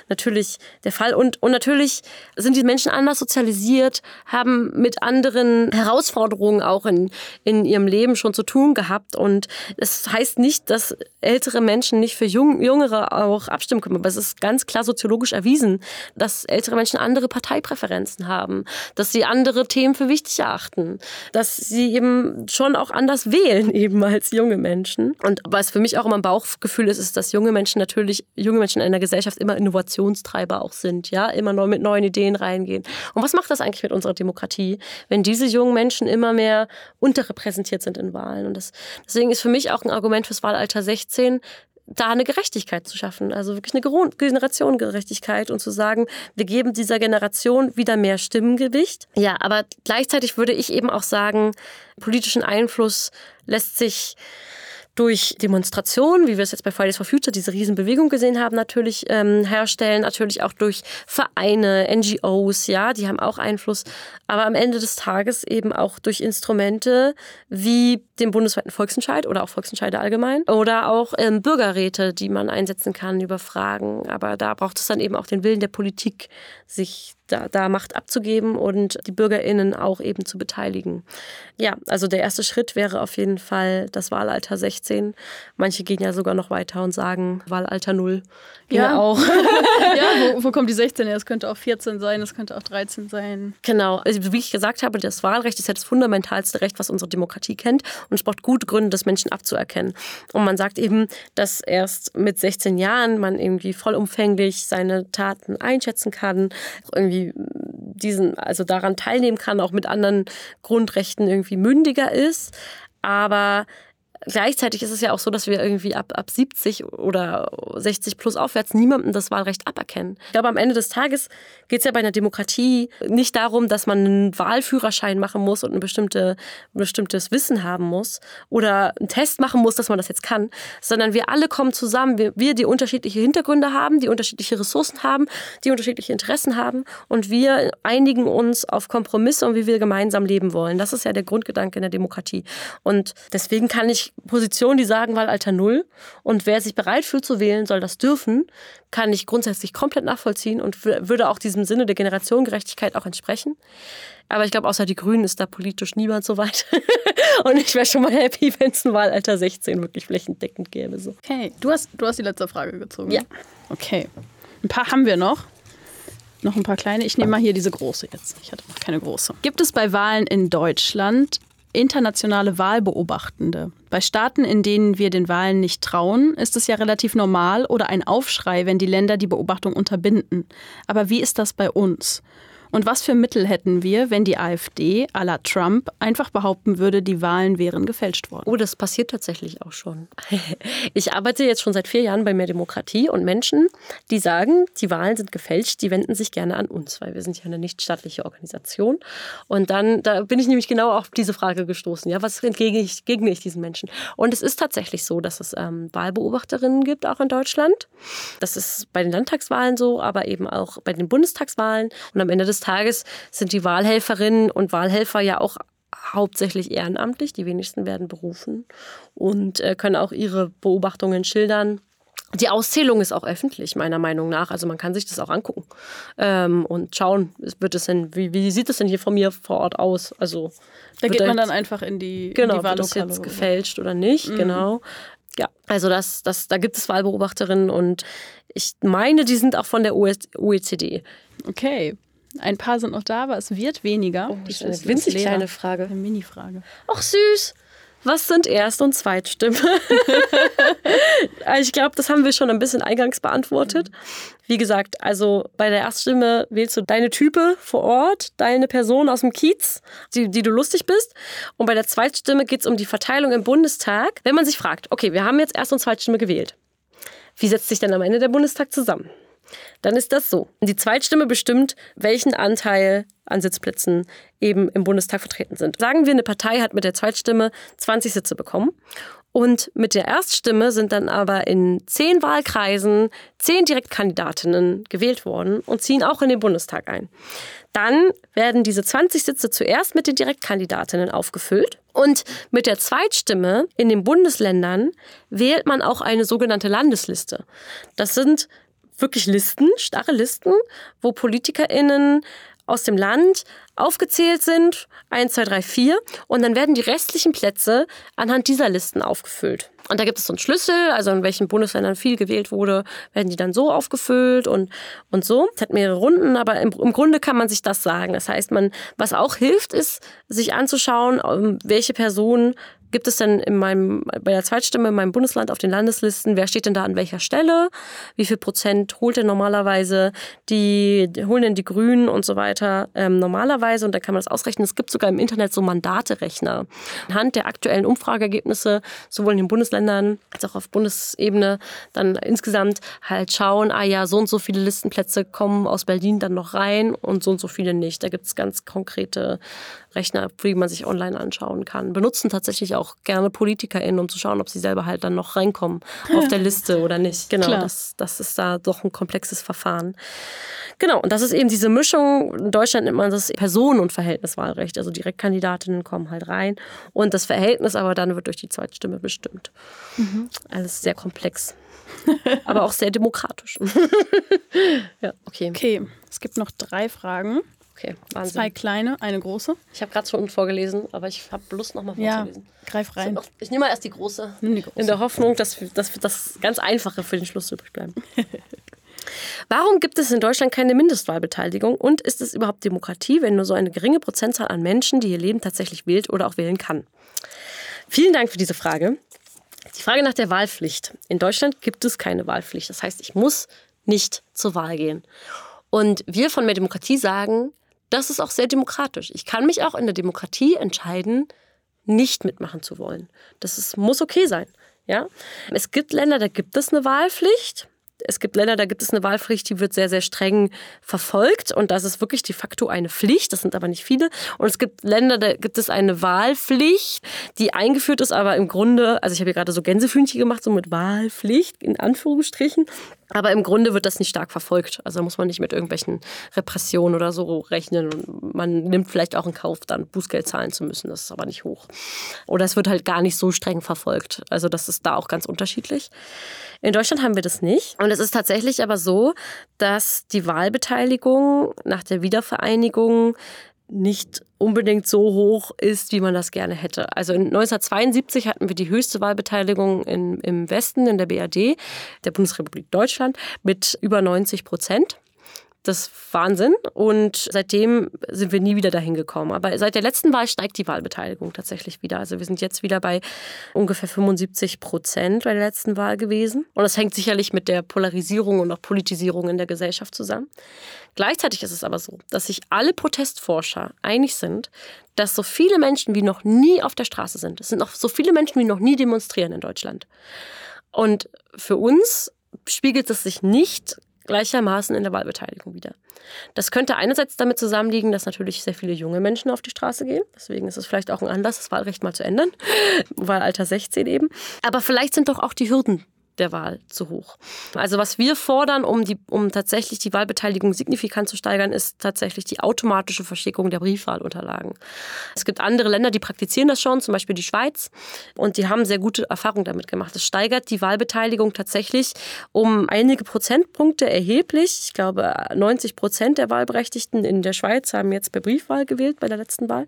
natürlich der Fall. Und, und natürlich sind die Menschen anders sozialisiert, haben mit anderen Herausforderungen auch in, in ihrem Leben schon zu tun gehabt. Und es heißt nicht, dass ältere Menschen nicht für Jung, Jüngere auch abstimmen können. Aber es ist ganz klar soziologisch erwiesen, dass ältere Menschen andere Parteipräferenzen haben, dass sie andere Themen für wichtig erachten, dass sie eben schon auch anders wählen eben als junge Menschen. Und was für mich auch immer ein Bauchgefühl ist, ist, dass junge Menschen natürlich, junge Menschen in einer Gesellschaft immer Innovationstreiber auch sind, ja, immer neu mit neuen Ideen reingehen. Und was macht das eigentlich mit unserer Demokratie, wenn diese jungen Menschen immer mehr unterrepräsentiert sind in Wahlen? Und das, deswegen ist für mich auch ein Argument fürs Wahlalter 16, da eine Gerechtigkeit zu schaffen, also wirklich eine Generationengerechtigkeit und zu sagen, wir geben dieser Generation wieder mehr Stimmengewicht. Ja, aber gleichzeitig würde ich eben auch sagen, politischen Einfluss lässt sich durch Demonstrationen, wie wir es jetzt bei Fridays for Future, diese Riesenbewegung gesehen haben, natürlich ähm, herstellen, natürlich auch durch Vereine, NGOs, ja, die haben auch Einfluss, aber am Ende des Tages eben auch durch Instrumente wie den bundesweiten Volksentscheid oder auch Volksentscheide allgemein oder auch ähm, Bürgerräte, die man einsetzen kann über Fragen. Aber da braucht es dann eben auch den Willen der Politik, sich da, da Macht abzugeben und die BürgerInnen auch eben zu beteiligen. Ja, also der erste Schritt wäre auf jeden Fall das Wahlalter 16. Manche gehen ja sogar noch weiter und sagen Wahlalter 0. Ja, auch. ja, wo, wo, kommt die 16 her? Es könnte auch 14 sein, es könnte auch 13 sein. Genau. Also, wie ich gesagt habe, das Wahlrecht ist ja das fundamentalste Recht, was unsere Demokratie kennt. Und es braucht gute Gründe, das Menschen abzuerkennen. Und man sagt eben, dass erst mit 16 Jahren man irgendwie vollumfänglich seine Taten einschätzen kann, irgendwie irgendwie diesen, also daran teilnehmen kann, auch mit anderen Grundrechten irgendwie mündiger ist. Aber Gleichzeitig ist es ja auch so, dass wir irgendwie ab, ab 70 oder 60 plus aufwärts niemandem das Wahlrecht aberkennen. Ich glaube, am Ende des Tages geht es ja bei einer Demokratie nicht darum, dass man einen Wahlführerschein machen muss und ein, bestimmte, bestimmtes Wissen haben muss oder einen Test machen muss, dass man das jetzt kann, sondern wir alle kommen zusammen, wir, wir die unterschiedliche Hintergründe haben, die unterschiedliche Ressourcen haben, die unterschiedliche Interessen haben und wir einigen uns auf Kompromisse und wie wir gemeinsam leben wollen. Das ist ja der Grundgedanke in der Demokratie. Und deswegen kann ich Positionen, die sagen Wahlalter Null und wer sich bereit fühlt zu wählen, soll das dürfen, kann ich grundsätzlich komplett nachvollziehen und würde auch diesem Sinne der Generationengerechtigkeit auch entsprechen. Aber ich glaube, außer die Grünen ist da politisch niemand so weit. und ich wäre schon mal happy, wenn es ein Wahlalter 16 wirklich flächendeckend gäbe. So. Okay, du hast, du hast die letzte Frage gezogen. Ja. Okay. Ein paar haben wir noch. Noch ein paar kleine. Ich nehme mal hier diese große jetzt. Ich hatte noch keine große. Gibt es bei Wahlen in Deutschland internationale Wahlbeobachtende. Bei Staaten, in denen wir den Wahlen nicht trauen, ist es ja relativ normal oder ein Aufschrei, wenn die Länder die Beobachtung unterbinden. Aber wie ist das bei uns? Und was für Mittel hätten wir, wenn die AfD à la Trump einfach behaupten würde, die Wahlen wären gefälscht worden? Oh, das passiert tatsächlich auch schon. Ich arbeite jetzt schon seit vier Jahren bei Mehr Demokratie und Menschen, die sagen, die Wahlen sind gefälscht, die wenden sich gerne an uns, weil wir sind ja eine nichtstaatliche Organisation. Und dann, da bin ich nämlich genau auf diese Frage gestoßen. Ja, was entgegne ich, entgegne ich diesen Menschen? Und es ist tatsächlich so, dass es ähm, Wahlbeobachterinnen gibt, auch in Deutschland. Das ist bei den Landtagswahlen so, aber eben auch bei den Bundestagswahlen. Und am Ende des des Tages sind die Wahlhelferinnen und Wahlhelfer ja auch hauptsächlich ehrenamtlich. Die wenigsten werden berufen und äh, können auch ihre Beobachtungen schildern. Die Auszählung ist auch öffentlich, meiner Meinung nach. Also man kann sich das auch angucken ähm, und schauen, wird es denn, wie, wie sieht es denn hier von mir vor Ort aus? Also da geht man dann einfach in die, genau, in die wird das jetzt gefälscht oder nicht? Mhm. Genau. Ja, also das, das, da gibt es Wahlbeobachterinnen und ich meine, die sind auch von der OECD. Okay. Ein paar sind noch da, aber es wird weniger. Oh, das ist eine winzig kleine Frage. Eine Mini-Frage. Ach, süß. was sind Erst- und Zweitstimme? ich glaube, das haben wir schon ein bisschen eingangs beantwortet. Wie gesagt, also bei der Erststimme wählst du deine Type vor Ort, deine Person aus dem Kiez, die, die du lustig bist. Und bei der Zweitstimme geht es um die Verteilung im Bundestag. Wenn man sich fragt, okay, wir haben jetzt Erst- und Zweitstimme gewählt. Wie setzt sich denn am Ende der Bundestag zusammen? Dann ist das so. Die Zweitstimme bestimmt, welchen Anteil an Sitzplätzen eben im Bundestag vertreten sind. Sagen wir, eine Partei hat mit der Zweitstimme 20 Sitze bekommen und mit der Erststimme sind dann aber in zehn Wahlkreisen zehn Direktkandidatinnen gewählt worden und ziehen auch in den Bundestag ein. Dann werden diese 20 Sitze zuerst mit den Direktkandidatinnen aufgefüllt und mit der Zweitstimme in den Bundesländern wählt man auch eine sogenannte Landesliste. Das sind wirklich Listen, starre Listen, wo PolitikerInnen aus dem Land aufgezählt sind, 1, 2, 3, 4, und dann werden die restlichen Plätze anhand dieser Listen aufgefüllt. Und da gibt es so einen Schlüssel, also in welchen Bundesländern viel gewählt wurde, werden die dann so aufgefüllt und, und so. Es hat mehrere Runden, aber im, im Grunde kann man sich das sagen. Das heißt, man, was auch hilft, ist, sich anzuschauen, ähm, welche Personen gibt es denn in meinem, bei der Zweitstimme in meinem Bundesland auf den Landeslisten, wer steht denn da an welcher Stelle, wie viel Prozent holt denn normalerweise die, holen denn die Grünen und so weiter ähm, normalerweise und da kann man das ausrechnen. Es gibt sogar im Internet so Mandaterechner. Anhand der aktuellen Umfrageergebnisse, sowohl in den Bundesländern als auch auf Bundesebene, dann insgesamt halt schauen, ah ja, so und so viele Listenplätze kommen aus Berlin dann noch rein und so und so viele nicht. Da gibt es ganz konkrete Rechner, die man sich online anschauen kann. Benutzen tatsächlich auch gerne PolitikerInnen, um zu schauen, ob sie selber halt dann noch reinkommen auf der Liste oder nicht. Genau, das, das ist da doch ein komplexes Verfahren. Genau, und das ist eben diese Mischung. In Deutschland nennt man das Personen- und Verhältniswahlrecht. Also Direktkandidatinnen kommen halt rein und das Verhältnis aber dann wird durch die Zweitstimme bestimmt. Mhm. Alles sehr komplex. aber auch sehr demokratisch. ja, okay. Okay, es gibt noch drei Fragen. Okay, Wahnsinn. Zwei kleine, eine große. Ich habe gerade schon vorgelesen, aber ich habe Lust, nochmal vorzulesen. Ja, greif rein. So, ich nehme mal erst die große. Nimm die große. In der Hoffnung, dass, dass das ganz Einfache für den Schluss übrig bleiben. Warum gibt es in Deutschland keine Mindestwahlbeteiligung und ist es überhaupt Demokratie, wenn nur so eine geringe Prozentzahl an Menschen, die hier leben, tatsächlich wählt oder auch wählen kann? Vielen Dank für diese Frage. Die Frage nach der Wahlpflicht. In Deutschland gibt es keine Wahlpflicht. Das heißt, ich muss nicht zur Wahl gehen. Und wir von Mehr Demokratie sagen, das ist auch sehr demokratisch. Ich kann mich auch in der Demokratie entscheiden, nicht mitmachen zu wollen. Das ist, muss okay sein. Ja? Es gibt Länder, da gibt es eine Wahlpflicht. Es gibt Länder, da gibt es eine Wahlpflicht, die wird sehr, sehr streng verfolgt und das ist wirklich de facto eine Pflicht, das sind aber nicht viele. Und es gibt Länder, da gibt es eine Wahlpflicht, die eingeführt ist, aber im Grunde, also ich habe hier gerade so Gänsefühnchen gemacht, so mit Wahlpflicht in Anführungsstrichen. Aber im Grunde wird das nicht stark verfolgt. Also muss man nicht mit irgendwelchen Repressionen oder so rechnen. Und man nimmt vielleicht auch in Kauf, dann Bußgeld zahlen zu müssen. Das ist aber nicht hoch. Oder es wird halt gar nicht so streng verfolgt. Also das ist da auch ganz unterschiedlich. In Deutschland haben wir das nicht. Und es ist tatsächlich aber so, dass die Wahlbeteiligung nach der Wiedervereinigung nicht unbedingt so hoch ist, wie man das gerne hätte. Also 1972 hatten wir die höchste Wahlbeteiligung in, im Westen, in der BRD, der Bundesrepublik Deutschland, mit über 90 Prozent. Das ist Wahnsinn. Und seitdem sind wir nie wieder dahin gekommen. Aber seit der letzten Wahl steigt die Wahlbeteiligung tatsächlich wieder. Also wir sind jetzt wieder bei ungefähr 75 Prozent bei der letzten Wahl gewesen. Und das hängt sicherlich mit der Polarisierung und auch Politisierung in der Gesellschaft zusammen. Gleichzeitig ist es aber so, dass sich alle Protestforscher einig sind, dass so viele Menschen wie noch nie auf der Straße sind. Es sind noch so viele Menschen wie noch nie demonstrieren in Deutschland. Und für uns spiegelt es sich nicht gleichermaßen in der Wahlbeteiligung wieder. Das könnte einerseits damit zusammenliegen, dass natürlich sehr viele junge Menschen auf die Straße gehen. Deswegen ist es vielleicht auch ein Anlass, das Wahlrecht mal zu ändern. Wahlalter 16 eben. Aber vielleicht sind doch auch die Hürden der Wahl zu hoch. Also was wir fordern, um, die, um tatsächlich die Wahlbeteiligung signifikant zu steigern, ist tatsächlich die automatische Verschickung der Briefwahlunterlagen. Es gibt andere Länder, die praktizieren das schon, zum Beispiel die Schweiz, und die haben sehr gute Erfahrungen damit gemacht. Es steigert die Wahlbeteiligung tatsächlich um einige Prozentpunkte erheblich. Ich glaube, 90 Prozent der Wahlberechtigten in der Schweiz haben jetzt per Briefwahl gewählt bei der letzten Wahl.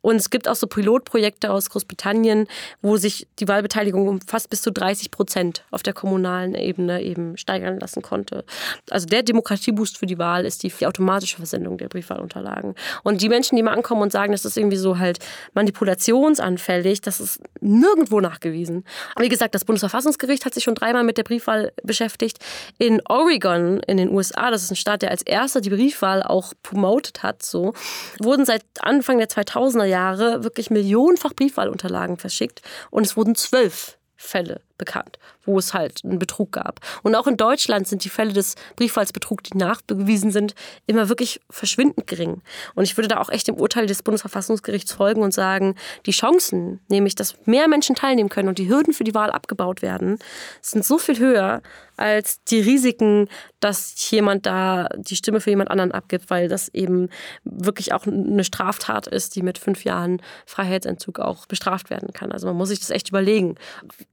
Und es gibt auch so Pilotprojekte aus Großbritannien, wo sich die Wahlbeteiligung um fast bis zu 30 Prozent auf auf der kommunalen Ebene eben steigern lassen konnte. Also der Demokratieboost für die Wahl ist die, die automatische Versendung der Briefwahlunterlagen. Und die Menschen, die mal ankommen und sagen, das ist irgendwie so halt manipulationsanfällig, das ist nirgendwo nachgewiesen. Wie gesagt, das Bundesverfassungsgericht hat sich schon dreimal mit der Briefwahl beschäftigt. In Oregon, in den USA, das ist ein Staat, der als erster die Briefwahl auch promotet hat, so, wurden seit Anfang der 2000er Jahre wirklich millionenfach Briefwahlunterlagen verschickt und es wurden zwölf Fälle bekannt, wo es halt einen Betrug gab. Und auch in Deutschland sind die Fälle des Briefwahlsbetrugs, die nachgewiesen sind, immer wirklich verschwindend gering. Und ich würde da auch echt dem Urteil des Bundesverfassungsgerichts folgen und sagen, die Chancen, nämlich dass mehr Menschen teilnehmen können und die Hürden für die Wahl abgebaut werden, sind so viel höher als die Risiken, dass jemand da die Stimme für jemand anderen abgibt, weil das eben wirklich auch eine Straftat ist, die mit fünf Jahren Freiheitsentzug auch bestraft werden kann. Also man muss sich das echt überlegen.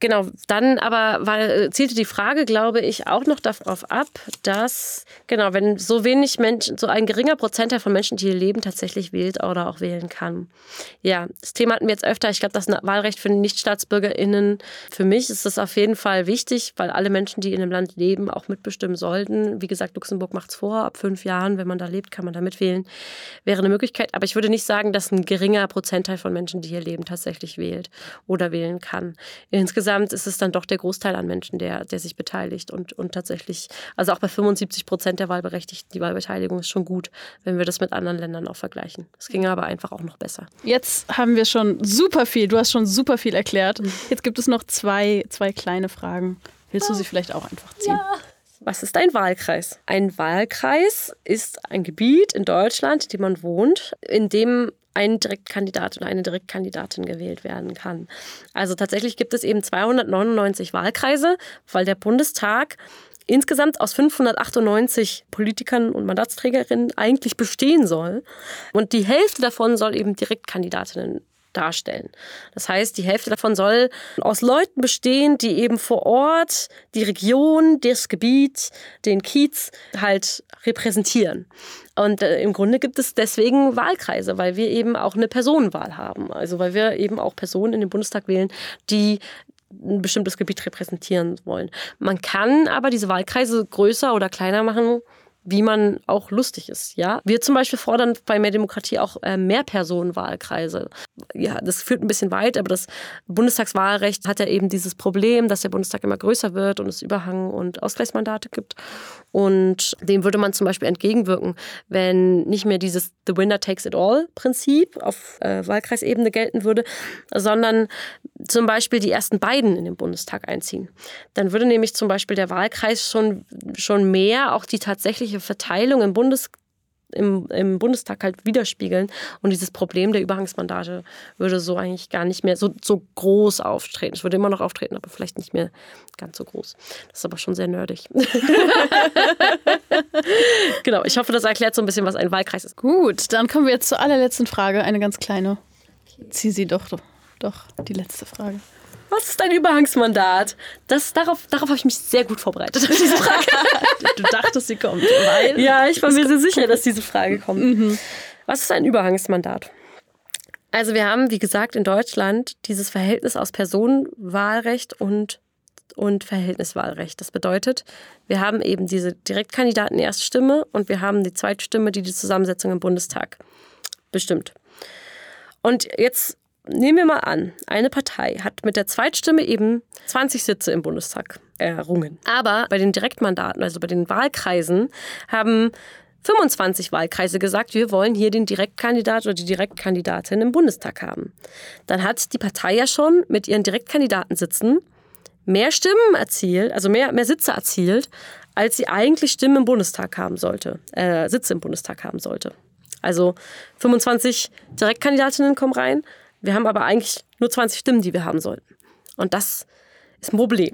Genau, da dann aber war, zielte die Frage, glaube ich, auch noch darauf ab, dass, genau, wenn so wenig Menschen, so ein geringer Prozentteil von Menschen, die hier leben, tatsächlich wählt oder auch wählen kann. Ja, das Thema hatten wir jetzt öfter. Ich glaube, das Wahlrecht für NichtstaatsbürgerInnen, für mich ist das auf jeden Fall wichtig, weil alle Menschen, die in einem Land leben, auch mitbestimmen sollten. Wie gesagt, Luxemburg macht es vor. Ab fünf Jahren, wenn man da lebt, kann man da mitwählen. Wäre eine Möglichkeit. Aber ich würde nicht sagen, dass ein geringer Prozentteil von Menschen, die hier leben, tatsächlich wählt oder wählen kann. Insgesamt ist es dann dann doch der Großteil an Menschen, der, der sich beteiligt. Und, und tatsächlich, also auch bei 75 Prozent der Wahlberechtigten, die Wahlbeteiligung ist schon gut, wenn wir das mit anderen Ländern auch vergleichen. Es ging aber einfach auch noch besser. Jetzt haben wir schon super viel, du hast schon super viel erklärt. Jetzt gibt es noch zwei, zwei kleine Fragen. Willst du sie vielleicht auch einfach ziehen? Ja. Was ist ein Wahlkreis? Ein Wahlkreis ist ein Gebiet in Deutschland, in dem man wohnt, in dem ein Direktkandidat oder eine Direktkandidatin gewählt werden kann. Also tatsächlich gibt es eben 299 Wahlkreise, weil der Bundestag insgesamt aus 598 Politikern und Mandatsträgerinnen eigentlich bestehen soll. Und die Hälfte davon soll eben Direktkandidatinnen darstellen. Das heißt, die Hälfte davon soll aus Leuten bestehen, die eben vor Ort die Region, das Gebiet, den Kiez halt repräsentieren. Und äh, im Grunde gibt es deswegen Wahlkreise, weil wir eben auch eine Personenwahl haben. Also weil wir eben auch Personen in den Bundestag wählen, die ein bestimmtes Gebiet repräsentieren wollen. Man kann aber diese Wahlkreise größer oder kleiner machen, wie man auch lustig ist. Ja, wir zum Beispiel fordern bei mehr Demokratie auch äh, mehr Personenwahlkreise. Ja, das führt ein bisschen weit, aber das Bundestagswahlrecht hat ja eben dieses Problem, dass der Bundestag immer größer wird und es Überhang- und Ausgleichsmandate gibt. Und dem würde man zum Beispiel entgegenwirken, wenn nicht mehr dieses The Winner Takes It All Prinzip auf äh, Wahlkreisebene gelten würde, sondern zum Beispiel die ersten beiden in den Bundestag einziehen. Dann würde nämlich zum Beispiel der Wahlkreis schon, schon mehr auch die tatsächliche Verteilung im Bundes im, im Bundestag halt widerspiegeln. Und dieses Problem der Überhangsmandate würde so eigentlich gar nicht mehr so, so groß auftreten. Es würde immer noch auftreten, aber vielleicht nicht mehr ganz so groß. Das ist aber schon sehr nerdig. genau, ich hoffe, das erklärt so ein bisschen, was ein Wahlkreis ist. Gut, dann kommen wir jetzt zur allerletzten Frage. Eine ganz kleine. Zieh sie doch, doch, die letzte Frage. Was ist dein Überhangsmandat? Das, darauf darauf habe ich mich sehr gut vorbereitet, auf diese Frage. du dachtest, sie kommt, weil. Ja, ich war mir sehr sicher, dass diese Frage kommt. Mhm. Was ist ein Überhangsmandat? Also, wir haben, wie gesagt, in Deutschland dieses Verhältnis aus Personenwahlrecht und, und Verhältniswahlrecht. Das bedeutet, wir haben eben diese Direktkandidaten Erststimme und wir haben die Zweitstimme, die die Zusammensetzung im Bundestag bestimmt. Und jetzt nehmen wir mal an, eine Partei hat mit der Zweitstimme eben 20 Sitze im Bundestag errungen. Aber bei den Direktmandaten, also bei den Wahlkreisen, haben 25 Wahlkreise gesagt, wir wollen hier den Direktkandidat oder die Direktkandidatin im Bundestag haben. Dann hat die Partei ja schon mit ihren Direktkandidaten sitzen mehr Stimmen erzielt, also mehr, mehr Sitze erzielt, als sie eigentlich Stimmen im Bundestag haben sollte, äh, Sitze im Bundestag haben sollte. Also 25 Direktkandidatinnen kommen rein, wir haben aber eigentlich nur 20 Stimmen, die wir haben sollten. Und das ist ein Problem.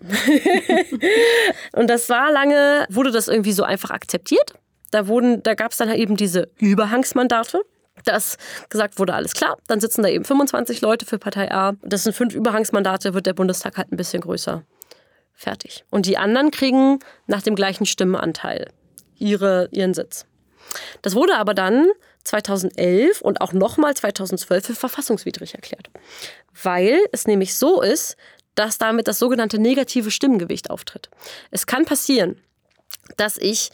und das war lange, wurde das irgendwie so einfach akzeptiert. Da, da gab es dann halt eben diese Überhangsmandate dass gesagt wurde, alles klar, dann sitzen da eben 25 Leute für Partei A. Das sind fünf Überhangsmandate, wird der Bundestag halt ein bisschen größer. Fertig. Und die anderen kriegen nach dem gleichen Stimmenanteil ihre, ihren Sitz. Das wurde aber dann 2011 und auch nochmal 2012 für verfassungswidrig erklärt. Weil es nämlich so ist, dass damit das sogenannte negative Stimmengewicht auftritt. Es kann passieren, dass ich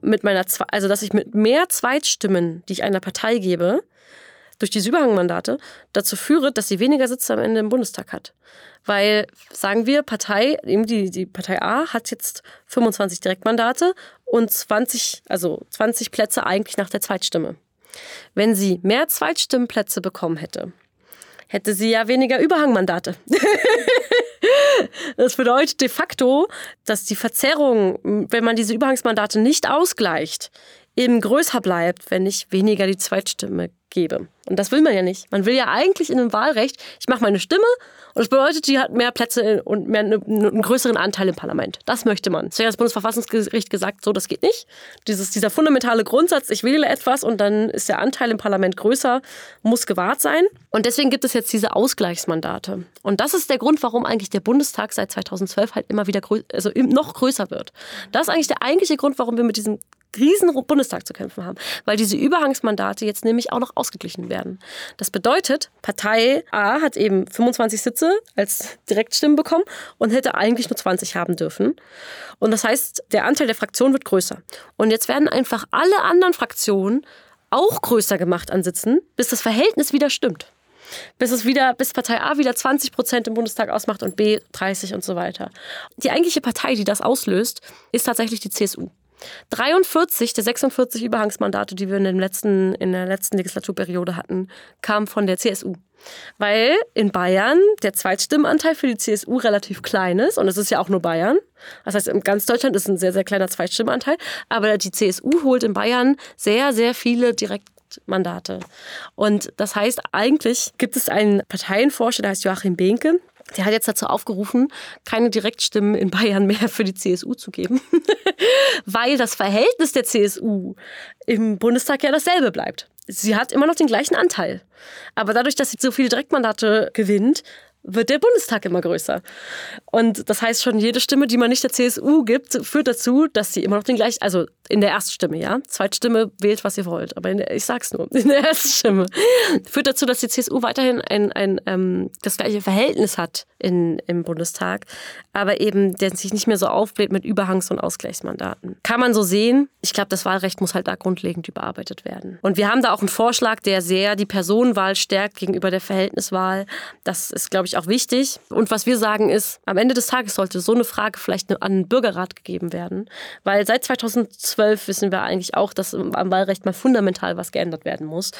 mit meiner, also dass ich mit mehr Zweitstimmen, die ich einer Partei gebe, durch diese Überhangmandate dazu führe, dass sie weniger Sitze am Ende im Bundestag hat. Weil, sagen wir, Partei, die, die Partei A hat jetzt 25 Direktmandate und 20, also 20 Plätze eigentlich nach der Zweitstimme. Wenn sie mehr Zweitstimmenplätze bekommen hätte, hätte sie ja weniger Überhangmandate. das bedeutet de facto, dass die Verzerrung, wenn man diese Überhangsmandate nicht ausgleicht, eben größer bleibt, wenn ich weniger die Zweitstimme gebe. Und das will man ja nicht. Man will ja eigentlich in einem Wahlrecht, ich mache meine Stimme und das bedeutet, die hat mehr Plätze und mehr, einen größeren Anteil im Parlament. Das möchte man. Deswegen hat das Bundesverfassungsgericht gesagt, so, das geht nicht. Dieses, dieser fundamentale Grundsatz, ich wähle etwas und dann ist der Anteil im Parlament größer, muss gewahrt sein. Und deswegen gibt es jetzt diese Ausgleichsmandate. Und das ist der Grund, warum eigentlich der Bundestag seit 2012 halt immer wieder grö also noch größer wird. Das ist eigentlich der eigentliche Grund, warum wir mit diesem riesen Bundestag zu kämpfen haben, weil diese Überhangsmandate jetzt nämlich auch noch ausgeglichen werden. Das bedeutet, Partei A hat eben 25 Sitze als Direktstimmen bekommen und hätte eigentlich nur 20 haben dürfen. Und das heißt, der Anteil der Fraktion wird größer. Und jetzt werden einfach alle anderen Fraktionen auch größer gemacht an Sitzen, bis das Verhältnis wieder stimmt bis es wieder, bis Partei A wieder 20 Prozent im Bundestag ausmacht und B 30 und so weiter. Die eigentliche Partei, die das auslöst, ist tatsächlich die CSU. 43 der 46 Überhangsmandate, die wir in, dem letzten, in der letzten Legislaturperiode hatten, kamen von der CSU. Weil in Bayern der Zweitstimmenanteil für die CSU relativ klein ist und es ist ja auch nur Bayern. Das heißt, in ganz Deutschland ist ein sehr, sehr kleiner Zweitstimmenanteil. Aber die CSU holt in Bayern sehr, sehr viele Direktmandate. Und das heißt, eigentlich gibt es einen Parteienforscher, der heißt Joachim Behnke, der hat jetzt dazu aufgerufen, keine Direktstimmen in Bayern mehr für die CSU zu geben, weil das Verhältnis der CSU im Bundestag ja dasselbe bleibt. Sie hat immer noch den gleichen Anteil. Aber dadurch, dass sie so viele Direktmandate gewinnt, wird der Bundestag immer größer. Und das heißt schon, jede Stimme, die man nicht der CSU gibt, führt dazu, dass sie immer noch den gleichen, also in der Erststimme, ja. Zweitstimme wählt, was ihr wollt. Aber der, ich sag's nur, in der Erststimme. Führt dazu, dass die CSU weiterhin ein, ein, ähm, das gleiche Verhältnis hat in, im Bundestag, aber eben der sich nicht mehr so aufbläht mit Überhangs- und Ausgleichsmandaten. Kann man so sehen. Ich glaube, das Wahlrecht muss halt da grundlegend überarbeitet werden. Und wir haben da auch einen Vorschlag, der sehr die Personenwahl stärkt gegenüber der Verhältniswahl. Das ist, glaube ich, auch wichtig. Und was wir sagen ist, am Ende des Tages sollte so eine Frage vielleicht an den Bürgerrat gegeben werden, weil seit 2012 2012 wissen wir eigentlich auch, dass am Wahlrecht mal fundamental was geändert werden muss.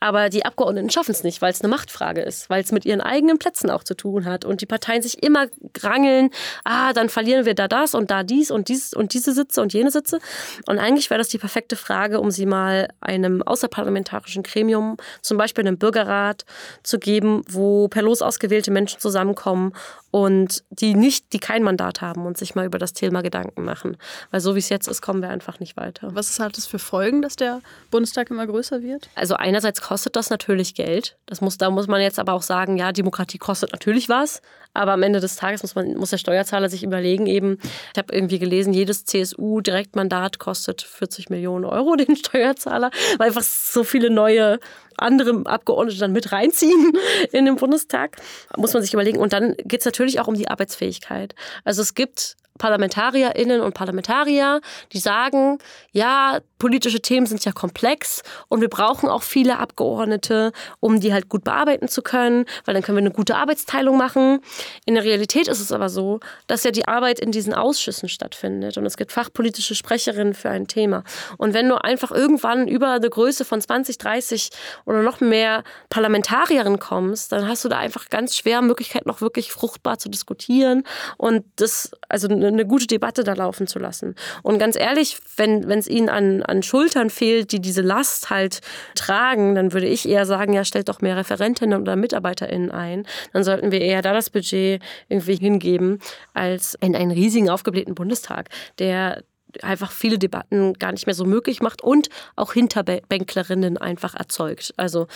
Aber die Abgeordneten schaffen es nicht, weil es eine Machtfrage ist, weil es mit ihren eigenen Plätzen auch zu tun hat und die Parteien sich immer rangeln, ah, dann verlieren wir da das und da dies und dies und diese Sitze und jene Sitze. Und eigentlich wäre das die perfekte Frage, um sie mal einem außerparlamentarischen Gremium, zum Beispiel einem Bürgerrat, zu geben, wo per Los ausgewählte Menschen zusammenkommen und die nicht, die kein Mandat haben und sich mal über das Thema Gedanken machen. Weil so wie es jetzt ist, kommen wir einfach nicht weiter. Was hat das für Folgen, dass der Bundestag immer größer wird? Also einerseits kostet das natürlich Geld. Das muss, da muss man jetzt aber auch sagen, ja, Demokratie kostet natürlich was, aber am Ende des Tages muss, man, muss der Steuerzahler sich überlegen, eben, ich habe irgendwie gelesen, jedes CSU-Direktmandat kostet 40 Millionen Euro den Steuerzahler, weil einfach so viele neue andere Abgeordnete dann mit reinziehen in den Bundestag. Muss man sich überlegen. Und dann geht es natürlich auch um die Arbeitsfähigkeit. Also es gibt Parlamentarierinnen und Parlamentarier, die sagen, ja, politische Themen sind ja komplex und wir brauchen auch viele Abgeordnete, um die halt gut bearbeiten zu können, weil dann können wir eine gute Arbeitsteilung machen. In der Realität ist es aber so, dass ja die Arbeit in diesen Ausschüssen stattfindet und es gibt fachpolitische Sprecherinnen für ein Thema. Und wenn du einfach irgendwann über eine Größe von 20, 30 oder noch mehr Parlamentarierinnen kommst, dann hast du da einfach ganz schwer Möglichkeit noch wirklich fruchtbar zu diskutieren und das also eine gute Debatte da laufen zu lassen. Und ganz ehrlich, wenn es ihnen an, an Schultern fehlt, die diese Last halt tragen, dann würde ich eher sagen, ja, stellt doch mehr Referentinnen oder MitarbeiterInnen ein. Dann sollten wir eher da das Budget irgendwie hingeben, als in einen riesigen aufgeblähten Bundestag, der einfach viele Debatten gar nicht mehr so möglich macht und auch Hinterbänklerinnen einfach erzeugt. Also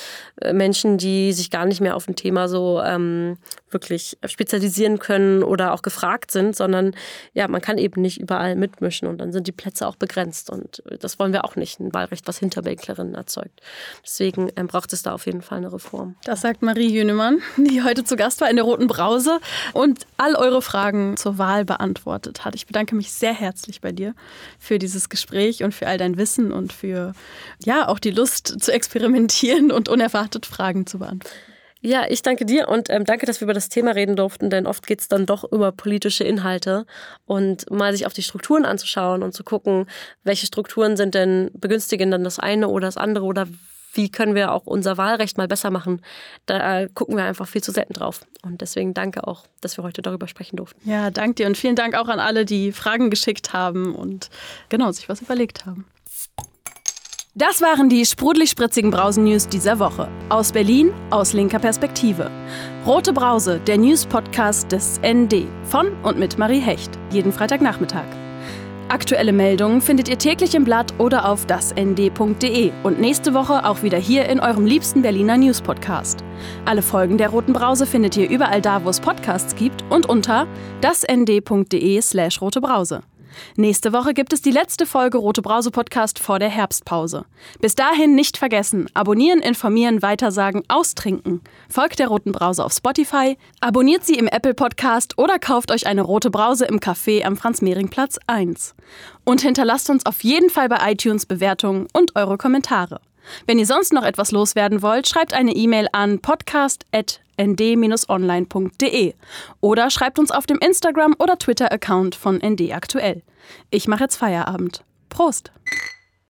äh, Menschen, die sich gar nicht mehr auf ein Thema so ähm, wirklich spezialisieren können oder auch gefragt sind, sondern ja, man kann eben nicht überall mitmischen und dann sind die Plätze auch begrenzt und das wollen wir auch nicht, ein Wahlrecht, was Hinterbänklerinnen erzeugt. Deswegen ähm, braucht es da auf jeden Fall eine Reform. Das sagt Marie Jünemann, die heute zu Gast war in der Roten Brause und all eure Fragen zur Wahl beantwortet hat. Ich bedanke mich sehr herzlich bei dir für dieses Gespräch und für all dein Wissen und für ja auch die Lust zu experimentieren und unerwartet Fragen zu beantworten. Ja, ich danke dir und ähm, danke, dass wir über das Thema reden durften, denn oft geht es dann doch über politische Inhalte und mal sich auf die Strukturen anzuschauen und zu gucken, welche Strukturen sind denn begünstigen dann das eine oder das andere oder wie können wir auch unser Wahlrecht mal besser machen. Da äh, gucken wir einfach viel zu selten drauf. Und deswegen danke auch, dass wir heute darüber sprechen durften. Ja, danke dir und vielen Dank auch an alle, die Fragen geschickt haben und genau sich was überlegt haben. Das waren die sprudelig-spritzigen Brausen-News dieser Woche. Aus Berlin, aus linker Perspektive. Rote Brause, der News-Podcast des ND. Von und mit Marie Hecht. Jeden Freitagnachmittag. Aktuelle Meldungen findet ihr täglich im Blatt oder auf dasnd.de und nächste Woche auch wieder hier in eurem liebsten Berliner News-Podcast. Alle Folgen der Roten Brause findet ihr überall da, wo es Podcasts gibt und unter dasnd.de slash rotebrause. Nächste Woche gibt es die letzte Folge Rote Brause Podcast vor der Herbstpause. Bis dahin nicht vergessen: abonnieren, informieren, weitersagen, austrinken. Folgt der Roten Brause auf Spotify, abonniert sie im Apple Podcast oder kauft euch eine Rote Brause im Café am Franz-Mehring-Platz 1. Und hinterlasst uns auf jeden Fall bei iTunes Bewertungen und eure Kommentare. Wenn ihr sonst noch etwas loswerden wollt, schreibt eine E-Mail an podcast.nd-online.de oder schreibt uns auf dem Instagram- oder Twitter-Account von ND aktuell. Ich mache jetzt Feierabend. Prost!